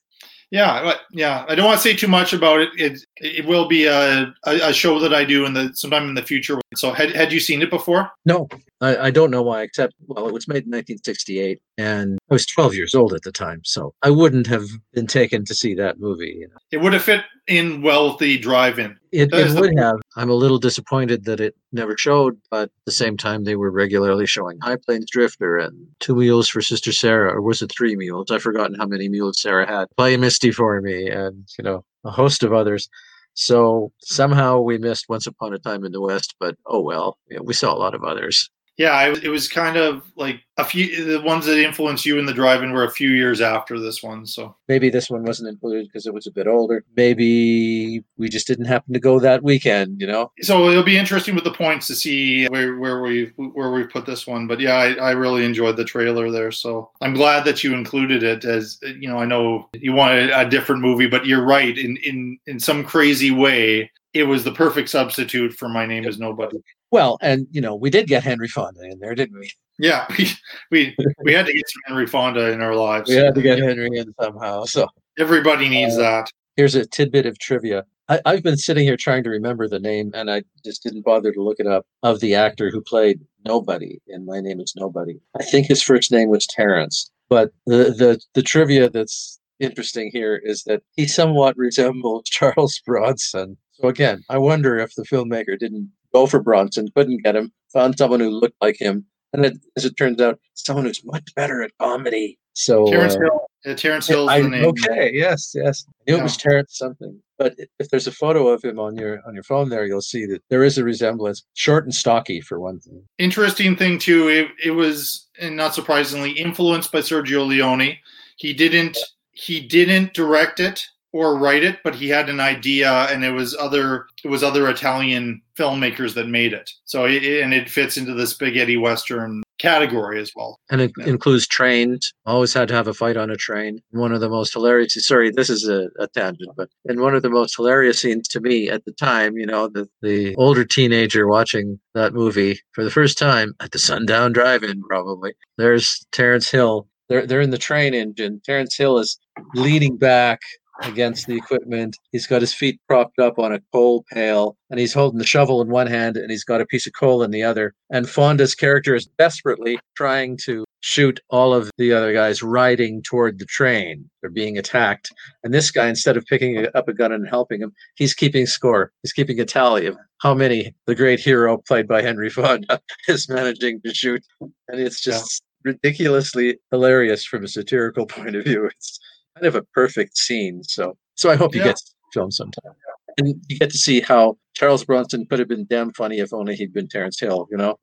Yeah yeah. I don't want to say too much about it. It, it will be a, a, show that i do in the sometime in the future. So had, had you seen it before? No. I, I don't know why except well it was made in 1968 and i was 12 years old at the time so i wouldn't have been taken to see that movie you know? it would have fit in wealthy drive-in. It, it would the- have. I'm a little disappointed that it never showed but at the same time they were regularly showing high plains drifter and two mules for sister sarah or was it three mules? I've forgotten how many mules sarah had play misty for me and you know a host of others. So somehow we missed Once Upon a Time in the West, but oh well, yeah, we saw a lot of others yeah, it, was kind of like a few the ones that influenced you in the drive-in were a few years after this one. So maybe this one wasn't included because it was a bit older. Maybe we just didn't happen to go that weekend, you know. So it'll be interesting with the points to see where where we where we put this one. But yeah, I, I really enjoyed the trailer there. So I'm glad that you included it. As you know, I know you wanted a different movie, but you're right. In in in some crazy way, it was the perfect substitute for My Name Is Nobody. Well, and you know, we did get Henry Fonda in there, didn't we? Yeah, we we, we had to get some Henry Fonda in our lives. We had to get Henry in somehow. So everybody needs uh, that. Here's a tidbit of trivia. I, I've been sitting here trying to remember the name, and I just didn't bother to look it up. Of the actor who played Nobody in My Name Is Nobody, I think his first name was Terence. But the the the trivia that's interesting here is that he somewhat resembles Charles Bronson. So again, I wonder if the filmmaker didn't go for Bronson, couldn't get him, found someone who looked like him, and it, as it turns out, someone who's much better at comedy. So Terence uh, Hill, yeah, Terence Hill. I, okay, yes, yes. I knew yeah. it was Terence something. But if there's a photo of him on your on your phone there, you'll see that there is a resemblance. Short and stocky, for one thing. Interesting thing too. It, it was, and not surprisingly, influenced by Sergio Leone. He didn't he didn't direct it or write it, but he had an idea, and it was other it was other Italian filmmakers that made it. So it, and it fits into the spaghetti western category as well. And it yeah. includes trains. Always had to have a fight on a train. One of the most hilarious. Sorry, this is a, a tangent, but in one of the most hilarious scenes to me at the time, you know, the the older teenager watching that movie for the first time at the Sundown Drive-In, probably. There's Terence Hill they're they're in the train engine. Terence Hill is leaning back against the equipment. He's got his feet propped up on a coal pail and he's holding the shovel in one hand and he's got a piece of coal in the other. And Fonda's character is desperately trying to shoot all of the other guys riding toward the train. They're being attacked. And this guy, instead of picking up a gun and helping him, he's keeping score. He's keeping a tally of how many the great hero played by Henry Fonda is managing to shoot. And it's just yeah. ridiculously hilarious from a satirical point of view. It's kind of a perfect scene. So, so I hope you yeah. get film sometime, and you get to see how Charles Bronson could have been damn funny if only he'd been Terence Hill. You know.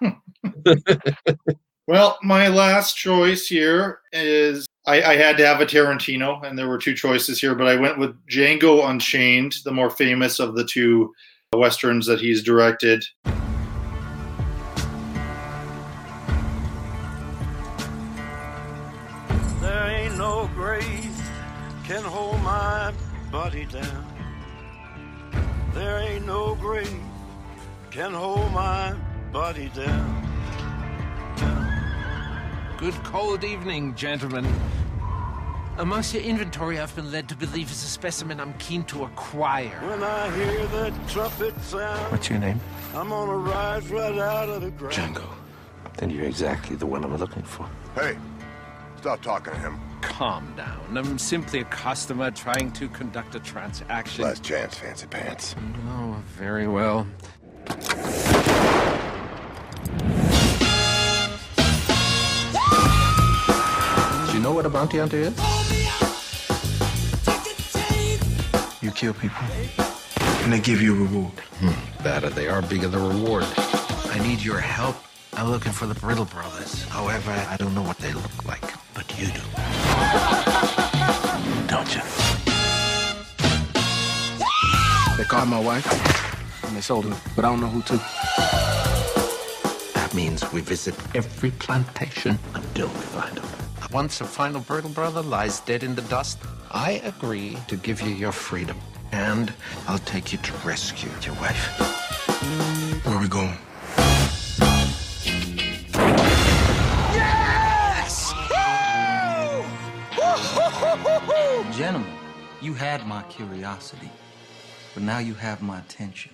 well, my last choice here is I, I, had to have a Tarantino, and there were two choices here, but I went with Django Unchained, the more famous of the two westerns that he's directed. Can hold my body down. There ain't no grave can hold my body down. Good cold evening, gentlemen. Amongst your inventory, I've been led to believe is a specimen I'm keen to acquire. When I hear that trumpet sound, what's your name? I'm gonna rise right out of the ground. Django. Then you're exactly the one I'm looking for. Hey, Stop talking to him. Calm down. I'm simply a customer trying to conduct a transaction. Last chance, Fancy Pants. Oh, very well. Do you know what a bounty hunter is? You kill people, and they give you a reward. Hmm, they are bigger the reward. I need your help. I'm looking for the Brittle Brothers. However, I don't know what they look like but you do. Don't you? They caught my wife, and they sold her, but I don't know who to. That means we visit every plantation until we find them. Once a final Brittle Brother lies dead in the dust, I agree to give you your freedom. And I'll take you to rescue your wife. Where are we going? Gentlemen, you had my curiosity, but now you have my attention.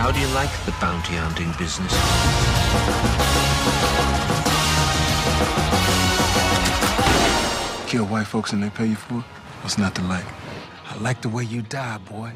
How do you like the bounty hunting business? Kill white folks and they pay you for it? What's not to like? I like the way you die, boy.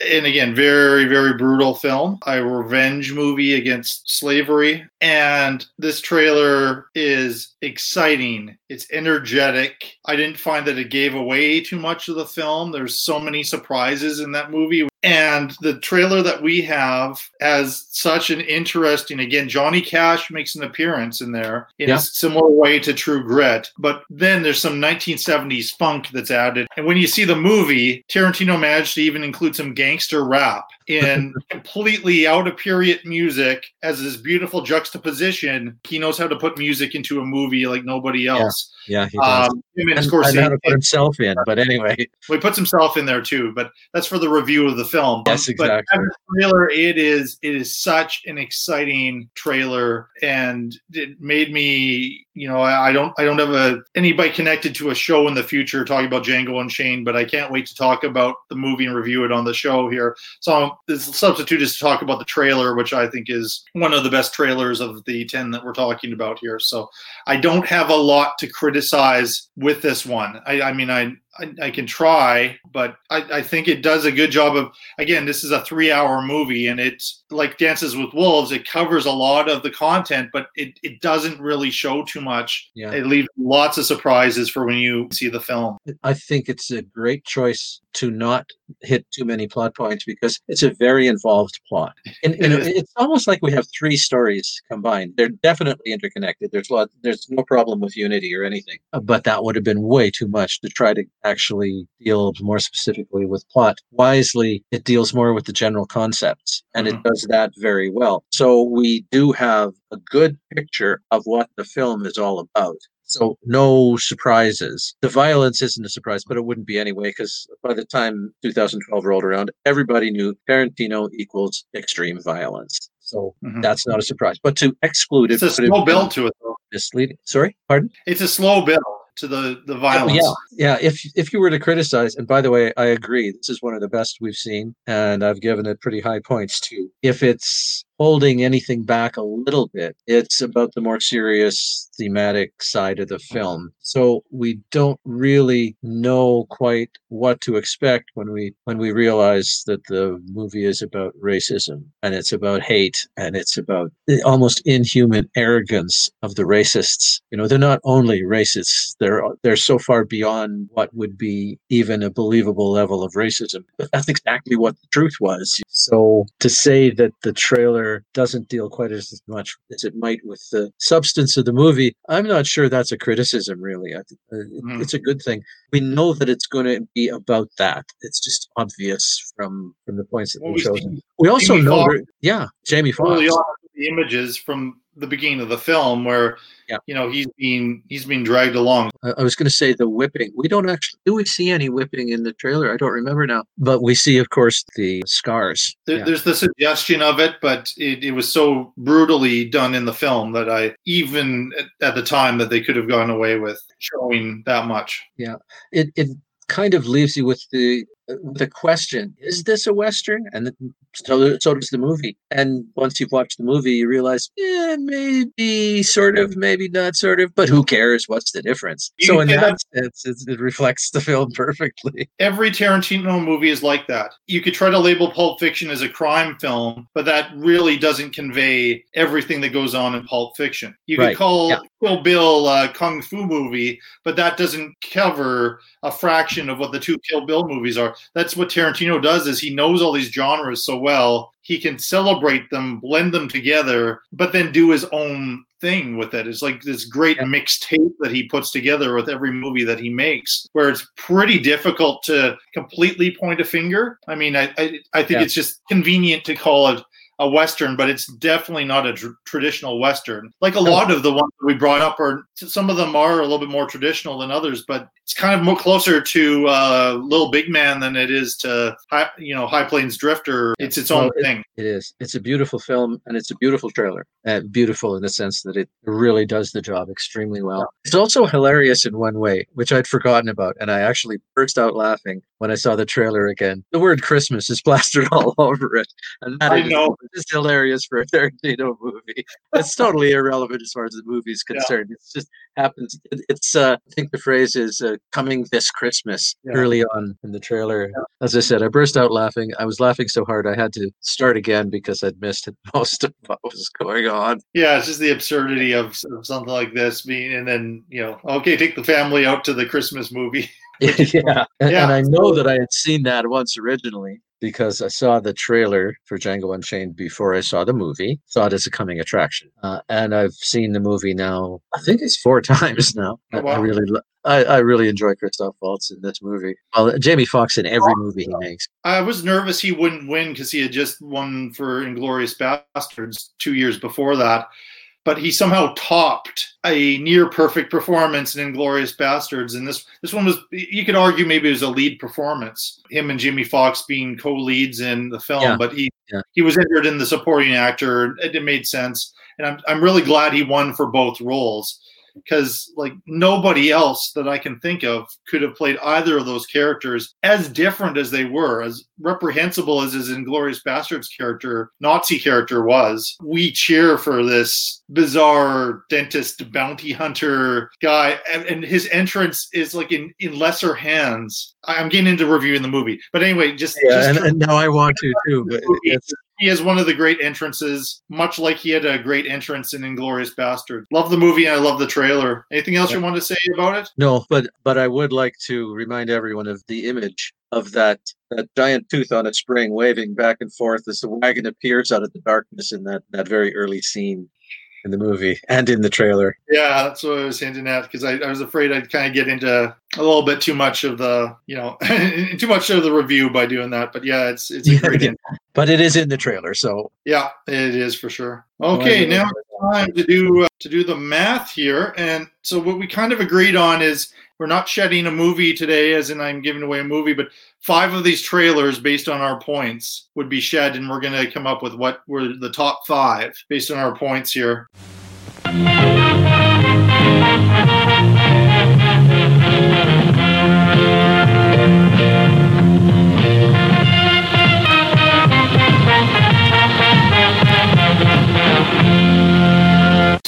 And again, very, very brutal film, a revenge movie against slavery. And this trailer is exciting. It's energetic. I didn't find that it gave away too much of the film. There's so many surprises in that movie. And the trailer that we have has such an interesting, again, Johnny Cash makes an appearance in there in Yeah. a similar way to True Grit. But then there's some 1970s funk that's added. And when you see the movie, Tarantino managed to even include some gangster rap in completely out of period music as this beautiful juxtaposition. He knows how to put music into a movie like nobody else. Yeah, us he does. Um, him and and, Scorsese- and to put himself in. But anyway, well, he puts himself in there too, but that's for the review of the film. Yes, But exactly. as a trailer, it is it is such an exciting trailer, and it made me, you know, I, I don't I don't have a anybody connected to a show in the future talking about Django Unchained, but I can't wait to talk about the movie and review it on the show here. So this substitute is to talk about the trailer, which I think is one of the best trailers of the ten that we're talking about here. So I don't have a lot to criticize with this one. I, I mean, I, I I can try, but I, I think it does a good job of. Again, this is a three-hour movie, and it's like Dances with Wolves. It covers a lot of the content, but it, it doesn't really show too much. Yeah. It leaves lots of surprises for when you see the film. I think it's a great choice to not hit too many plot points because it's a very involved plot. And It it's almost like we have three stories combined. They're definitely interconnected. There's lot, there's no problem with unity or anything. But that would have been way too much to try to actually deal more specifically with plot. Wisely, it deals more with the general concepts, and it mm. does that very well. So we do have a good picture of what the film is all about. So no surprises. The violence isn't a surprise, but it wouldn't be anyway, because by the time 2012 rolled around, everybody knew Tarantino equals extreme violence. So mm-hmm. that's not a surprise. But to exclude it, It's a slow been build to it, though. Misleading. Sorry, pardon. It's a slow build to the the Oh, violence. yeah, yeah. If if you were to criticize, and by the way, I agree, this is one of the best we've seen, and I've given it pretty high points too. If it's holding anything back a little bit, it's about the more serious thematic side of the mm-hmm. film. So we don't really know quite what to expect when we when we realize that the movie is about racism and it's about hate and it's about the almost inhuman arrogance of the racists. You know, they're not only racists; they're they're so far beyond what would be even a believable level of racism. But that's exactly what the truth was. So to say that the trailer doesn't deal quite as much as it might with the substance of the movie, I'm not sure that's a criticism. Really, I uh, Mhm. it's a good thing. We know that it's going to be about that. It's just obvious from from the points that Well, we've chosen. We also Jamie know, there- yeah, Jamie Foxx. early the images from the beginning of the film where yeah. you know he's being he's being dragged along. I I was going to say the whipping. We don't actually do we see any whipping in the trailer? I don't remember now, but we see, of course, the scars. There, Yeah. There's the suggestion of it, but it, it was so brutally done in the film that I even at, at the time that they could have gone away with showing that much. Yeah, it it kind of leaves you with the the question: Is this a western? And the, so so does the movie. And once you've watched the movie, you realize, eh, maybe sort of, maybe not sort of, but who cares? What's the difference? You so in that sense, it, it reflects the film perfectly. Every Tarantino movie is like that. You could try to label Pulp Fiction as a crime film, but that really doesn't convey everything that goes on in Pulp Fiction. You could Right, call yeah. Kill Bill a kung fu movie, but that doesn't cover a fraction of what the two Kill Bill movies are. That's what Tarantino does is he knows all these genres so well. He can celebrate them, blend them together, but then do his own thing with it. It's like this great mixed tape that he puts together with every movie that he makes, where it's pretty difficult to completely point a finger. I mean, I I, I think Yeah. it's just convenient to call it a western, but it's definitely not a tr- traditional western. Like a lot of the ones that we brought up are some of them are a little bit more traditional than others, but it's kind of more closer to uh, Little Big Man than it is to High, you know High Plains Drifter. It's its own Well, it- thing. It is. It's a beautiful film, and it's a beautiful trailer. Uh, beautiful in the sense that it really does the job extremely well. It's also hilarious in one way, which I'd forgotten about, and I actually burst out laughing when I saw the trailer again. The word Christmas is plastered all over it, and that I is know. just hilarious for a Tarantino movie. It's totally irrelevant as far as the movie's Yeah. concerned. It's just happens. it- It's uh, I think the phrase is uh, coming this Christmas Yeah. early on in the trailer. As I said, I burst out laughing. I was laughing so hard I had to start again because I'd missed most of what was going on. Yeah, it's just the absurdity of, of something like this being, and then you know, okay, take the family out to the Christmas movie. yeah. And, Yeah, and I know that I had seen that once originally because I saw the trailer for Django Unchained before I saw the movie. Saw it as a coming attraction, uh, and I've seen the movie now. I think it's four times now. I, Oh, wow. I really, lo- I, I really enjoy Christoph Waltz in this movie. Well, Jamie Foxx in every movie he makes. I was nervous he wouldn't win because he had just won for Inglourious Basterds two years before that. But he somehow topped a near perfect performance in Inglourious Basterds, and this this one was you could argue maybe it was a lead performance. Him and Jimmy Foxx being co-leads in the film, Yeah. but he Yeah. he was injured in the supporting actor. It, it made sense, and I'm I'm really glad he won for both roles because like nobody else that I can think of could have played either of those characters as different as they were, as reprehensible as his Inglourious Basterds character, Nazi character was. We cheer for this bizarre dentist bounty hunter guy, and, and his entrance is like in in lesser hands. I'm getting into reviewing the movie, but anyway, just, Yeah, just and, and now I want to too. But it's, he has one of the great entrances, much like he had a great entrance in Inglourious Basterd. Love the movie and I love the trailer. Anything else you want to say about it? No, but but I would like to remind everyone of the image of that that giant tooth on a spring waving back and forth as the wagon appears out of the darkness in that that very early scene in the movie and in the trailer. Yeah, that's what I was hinting at because I, I was afraid I'd kind of get into a little bit too much of the, you know, too much of the review by doing that. But yeah, it's it's a great. Yeah, but it is in the trailer, so Yeah, it is for sure. Okay, Well, now time to do uh, to do the math here, and so what we kind of agreed on is we're not shedding a movie today, as in I'm giving away a movie, but five of these trailers based on our points would be shed, and we're going to come up with what were the top five based on our points here.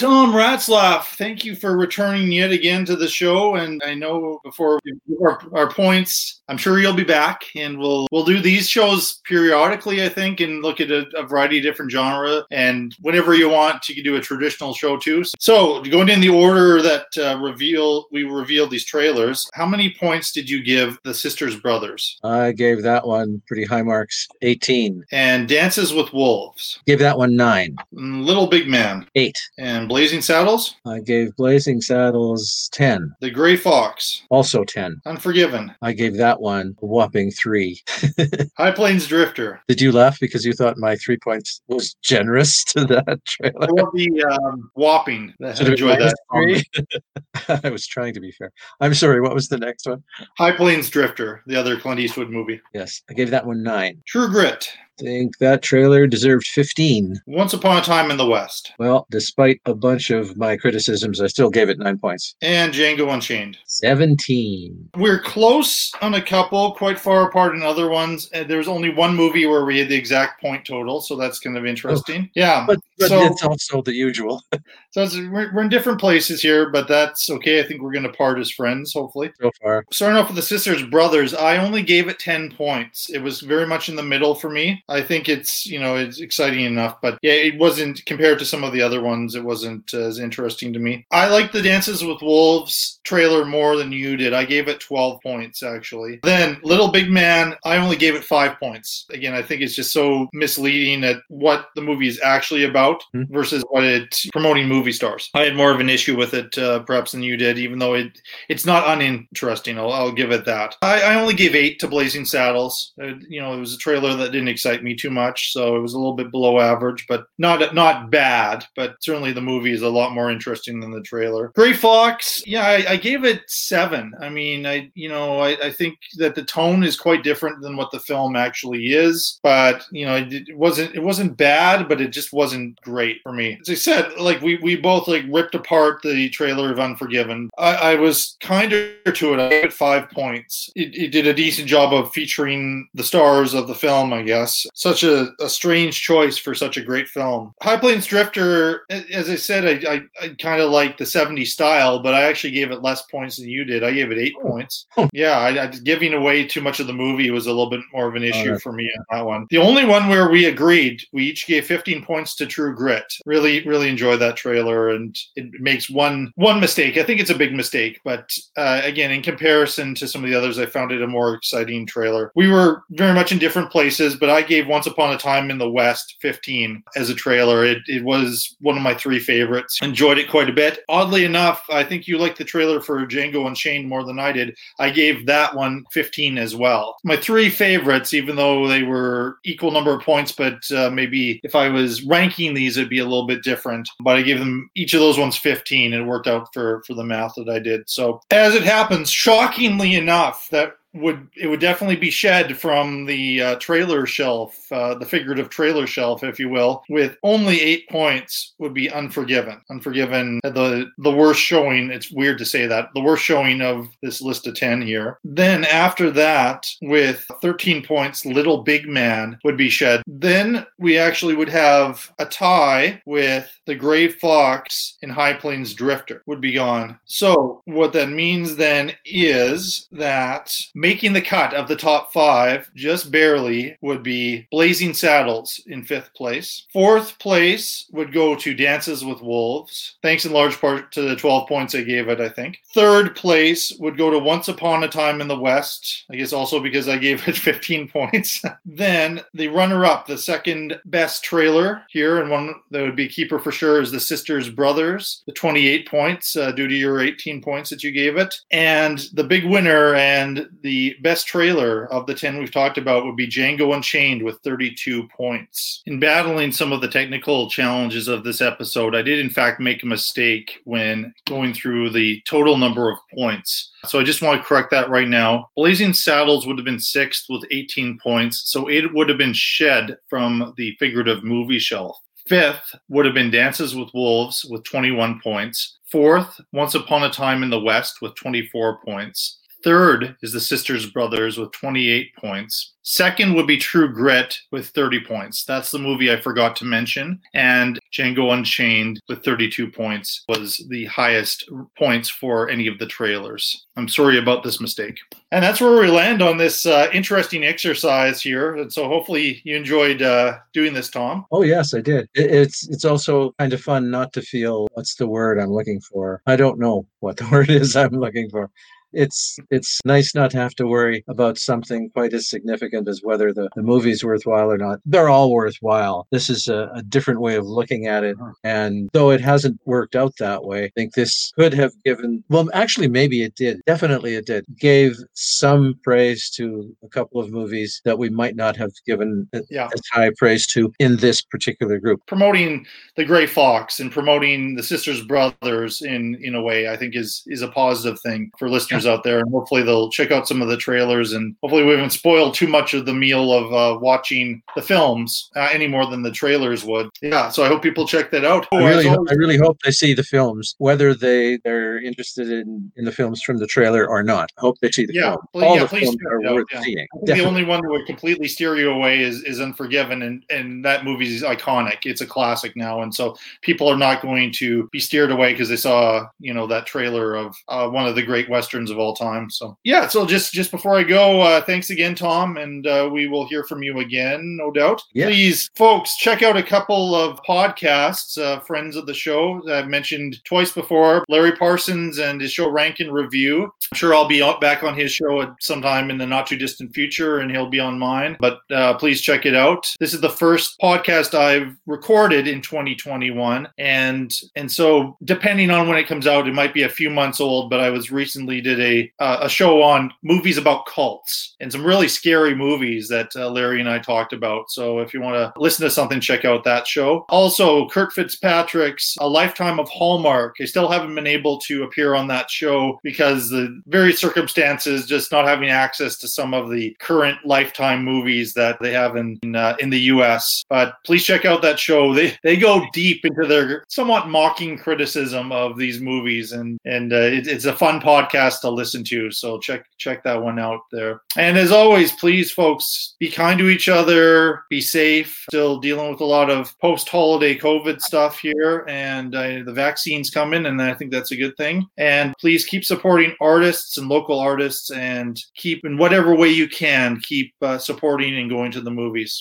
Tom Ratzlaff, thank you for returning yet again to the show. And I know before our, our points, I'm sure you'll be back, and we'll we'll do these shows periodically. I think, and look at a, a variety of different genre. And whenever you want, you can do a traditional show too. So going in the order that uh, reveal we revealed these trailers, how many points did you give the Sisters Brothers I gave that one pretty high marks, 18. and Dances with Wolves, Gave that one 9. Mm, Little Big Man, 8. and Blazing Saddles, I gave Blazing Saddles 10. The Grey Fox, Also 10. Unforgiven, I gave that one a whopping 3. High Plains Drifter. Did you laugh because you thought my 3 points was generous to that trailer? I love the um, whopping. I enjoyed that. I was trying to be fair. I'm sorry, what was the next one? High Plains Drifter, the other Clint Eastwood movie. Yes, I gave that one 9. True Grit. Think that trailer deserved 15. Once Upon a Time in the West. Well, despite a bunch of my criticisms, I still gave it nine points. And Django Unchained. 17. We're close on a couple, quite far apart in other ones. Uh, and there's only one movie where we had the exact point total, so that's kind of interesting. Oh, yeah. But, but so, it's also the usual. so it's, we're, we're in different places here, but that's okay. I think we're going to part as friends, hopefully. So far. Starting off with the Sisters Brothers, I only gave it 10 points. It was very much in the middle for me. I think it's, you know, it's exciting enough, but yeah, it wasn't compared to some of the other ones, it wasn't as interesting to me. I like the Dances with Wolves trailer more than you did. I gave it 12 points, actually. Then Little Big Man, I only gave it five points. Again, I think it's just so misleading at what the movie is actually about Mm-hmm. versus what it's promoting movie stars. I had more of an issue with it, uh, perhaps, than you did, even though it it's not uninteresting. I'll, I'll give it that. I, I only gave eight to Blazing Saddles. Uh, you know, it was a trailer that didn't excite me too much, so it was a little bit below average, but not not bad. But certainly the movie is a lot more interesting than the trailer. Grey Fox, yeah, I, I gave it seven. I mean, I you know, I, I think that the tone is quite different than what the film actually is, but you know, it, it wasn't it wasn't bad, but it just wasn't great for me. As I said, like we we both like ripped apart the trailer of Unforgiven. I, I was kinder to it. I gave it five points. It, it did a decent job of featuring the stars of the film, I guess. Such a, a strange choice for such a great film. High Plains Drifter, as I said, I, I, I kind of like the 70s style, but I actually gave it less points than you did. I gave it eight points. Yeah, I, I, giving away too much of the movie was a little bit more of an issue for me on that one. The only one where we agreed, we each gave 15 points to True Grit. Really, really enjoyed that trailer, and it makes one one mistake. I think it's a big mistake, but uh, again, in comparison to some of the others, I found it a more exciting trailer. We were very much in different places, but I gave Once Upon a Time in the West 15 as a trailer. It, it was one of my three favorites. Enjoyed it quite a bit. Oddly enough, I think you liked the trailer for Django Unchained more than I did. I gave that one 15 as well. My three favorites, even though they were equal number of points, but uh, maybe if I was ranking these, it'd be a little bit different. But I gave them each of those ones 15. and It worked out for for the math that I did. So as it happens, shockingly enough, that would it would definitely be shed from the uh, trailer shelf, uh, the figurative trailer shelf, if you will, with only eight points would be Unforgiven. Unforgiven, the the worst showing. It's weird to say that the worst showing of this list of ten here. Then after that, with thirteen points, Little Big Man would be shed. Then we actually would have a tie with the Grey Fox and High Plains Drifter would be gone. So what that means then is that making the cut of the top five just barely would be Blazing Saddles in fifth place. Fourth place would go to Dances with Wolves, thanks in large part to the 12 points I gave it, I think. Third place would go to Once Upon a Time in the West, I guess also because I gave it 15 points. then the runner up, the second best trailer here, and one that would be keeper for sure, is The Sisters Brothers, the 28 points uh, due to your 18 points that you gave it. And the big winner and the best trailer of the 10 we've talked about would be Django Unchained with 32 points. In battling some of the technical challenges of this episode, I did in fact make a mistake when going through the total number of points. So I just want to correct that right now. Blazing Saddles would have been sixth with 18 points, so it would have been shed from the figurative movie shelf. Fifth would have been Dances with Wolves with 21 points. Fourth, Once Upon a Time in the West with 24 points. Third is The Sisters Brothers with 28 points. Second would be True Grit with 30 points. That's the movie I forgot to mention. And Django Unchained with 32 points was the highest points for any of the trailers. I'm sorry about this mistake. And that's where we land on this uh, interesting exercise here. And so hopefully you enjoyed uh, doing this, Tom. Oh yes, I did. It, it's it's also kind of fun not to feel what's the word I'm looking for. I don't know what the word is I'm looking for. It's it's nice not to have to worry about something quite as significant as whether the, the movie's worthwhile or not. They're all worthwhile. This is a, a different way of looking at it. Uh-huh. And though it hasn't worked out that way, I think this could have given well actually maybe it did. Definitely it did. Gave some praise to a couple of movies that we might not have given Yeah. as high praise to in this particular group. promoting the Grey Fox and promoting the Sisters Brothers in in a way I think is is a positive thing for listeners listeners out there, and hopefully they'll check out some of the trailers, and hopefully we haven't spoiled too much of the meal of uh, watching the films uh, any more than the trailers would. Yeah, so I hope people check that out. I Oh, really, always- I really hope they see the films, whether they they're interested in, in the films from the trailer or not. I hope they see the yeah, film. pl- All yeah, the films are out, worth yeah. seeing. I the only one that would completely steer you away is, is Unforgiven, and, and that movie is iconic. It's a classic now, and so people are not going to be steered away because they saw you know that trailer of uh, one of the great westerns of all time. So yeah, so just just before I go, uh, thanks again, Tom, and uh, we will hear from you again, no doubt. Yeah. Please, folks, check out a couple of podcasts, uh, friends of the show I've mentioned twice before. Larry Parsons and his show Rank and Review. I'm sure I'll be back on his show at sometime in the not too distant future, and he'll be on mine. But uh, please check it out. This is the first podcast I've recorded in 2021, and and so depending on when it comes out, it might be a few months old. But I was recently did a uh, a show on movies about cults and some really scary movies that uh, Larry and I talked about. So if you want to listen to something, check out that show. Also, Kurt Fitzpatrick's A Lifetime of Hallmark. I still haven't been able to appear on that show because the various circumstances, just not having access to some of the current Lifetime movies that they have in in, uh, in the U.S. But please check out that show. They they go deep into their somewhat mocking criticism of these movies, and and uh, it, it's a fun podcast listen to. So check check that one out there. And as always, please, folks, be kind to each other, be safe. Still dealing with a lot of post holiday COVID stuff here, and uh, the vaccine's coming, and I think that's a good thing. And please keep supporting artists and local artists, and keep in whatever way you can keep uh, supporting and going to the movies.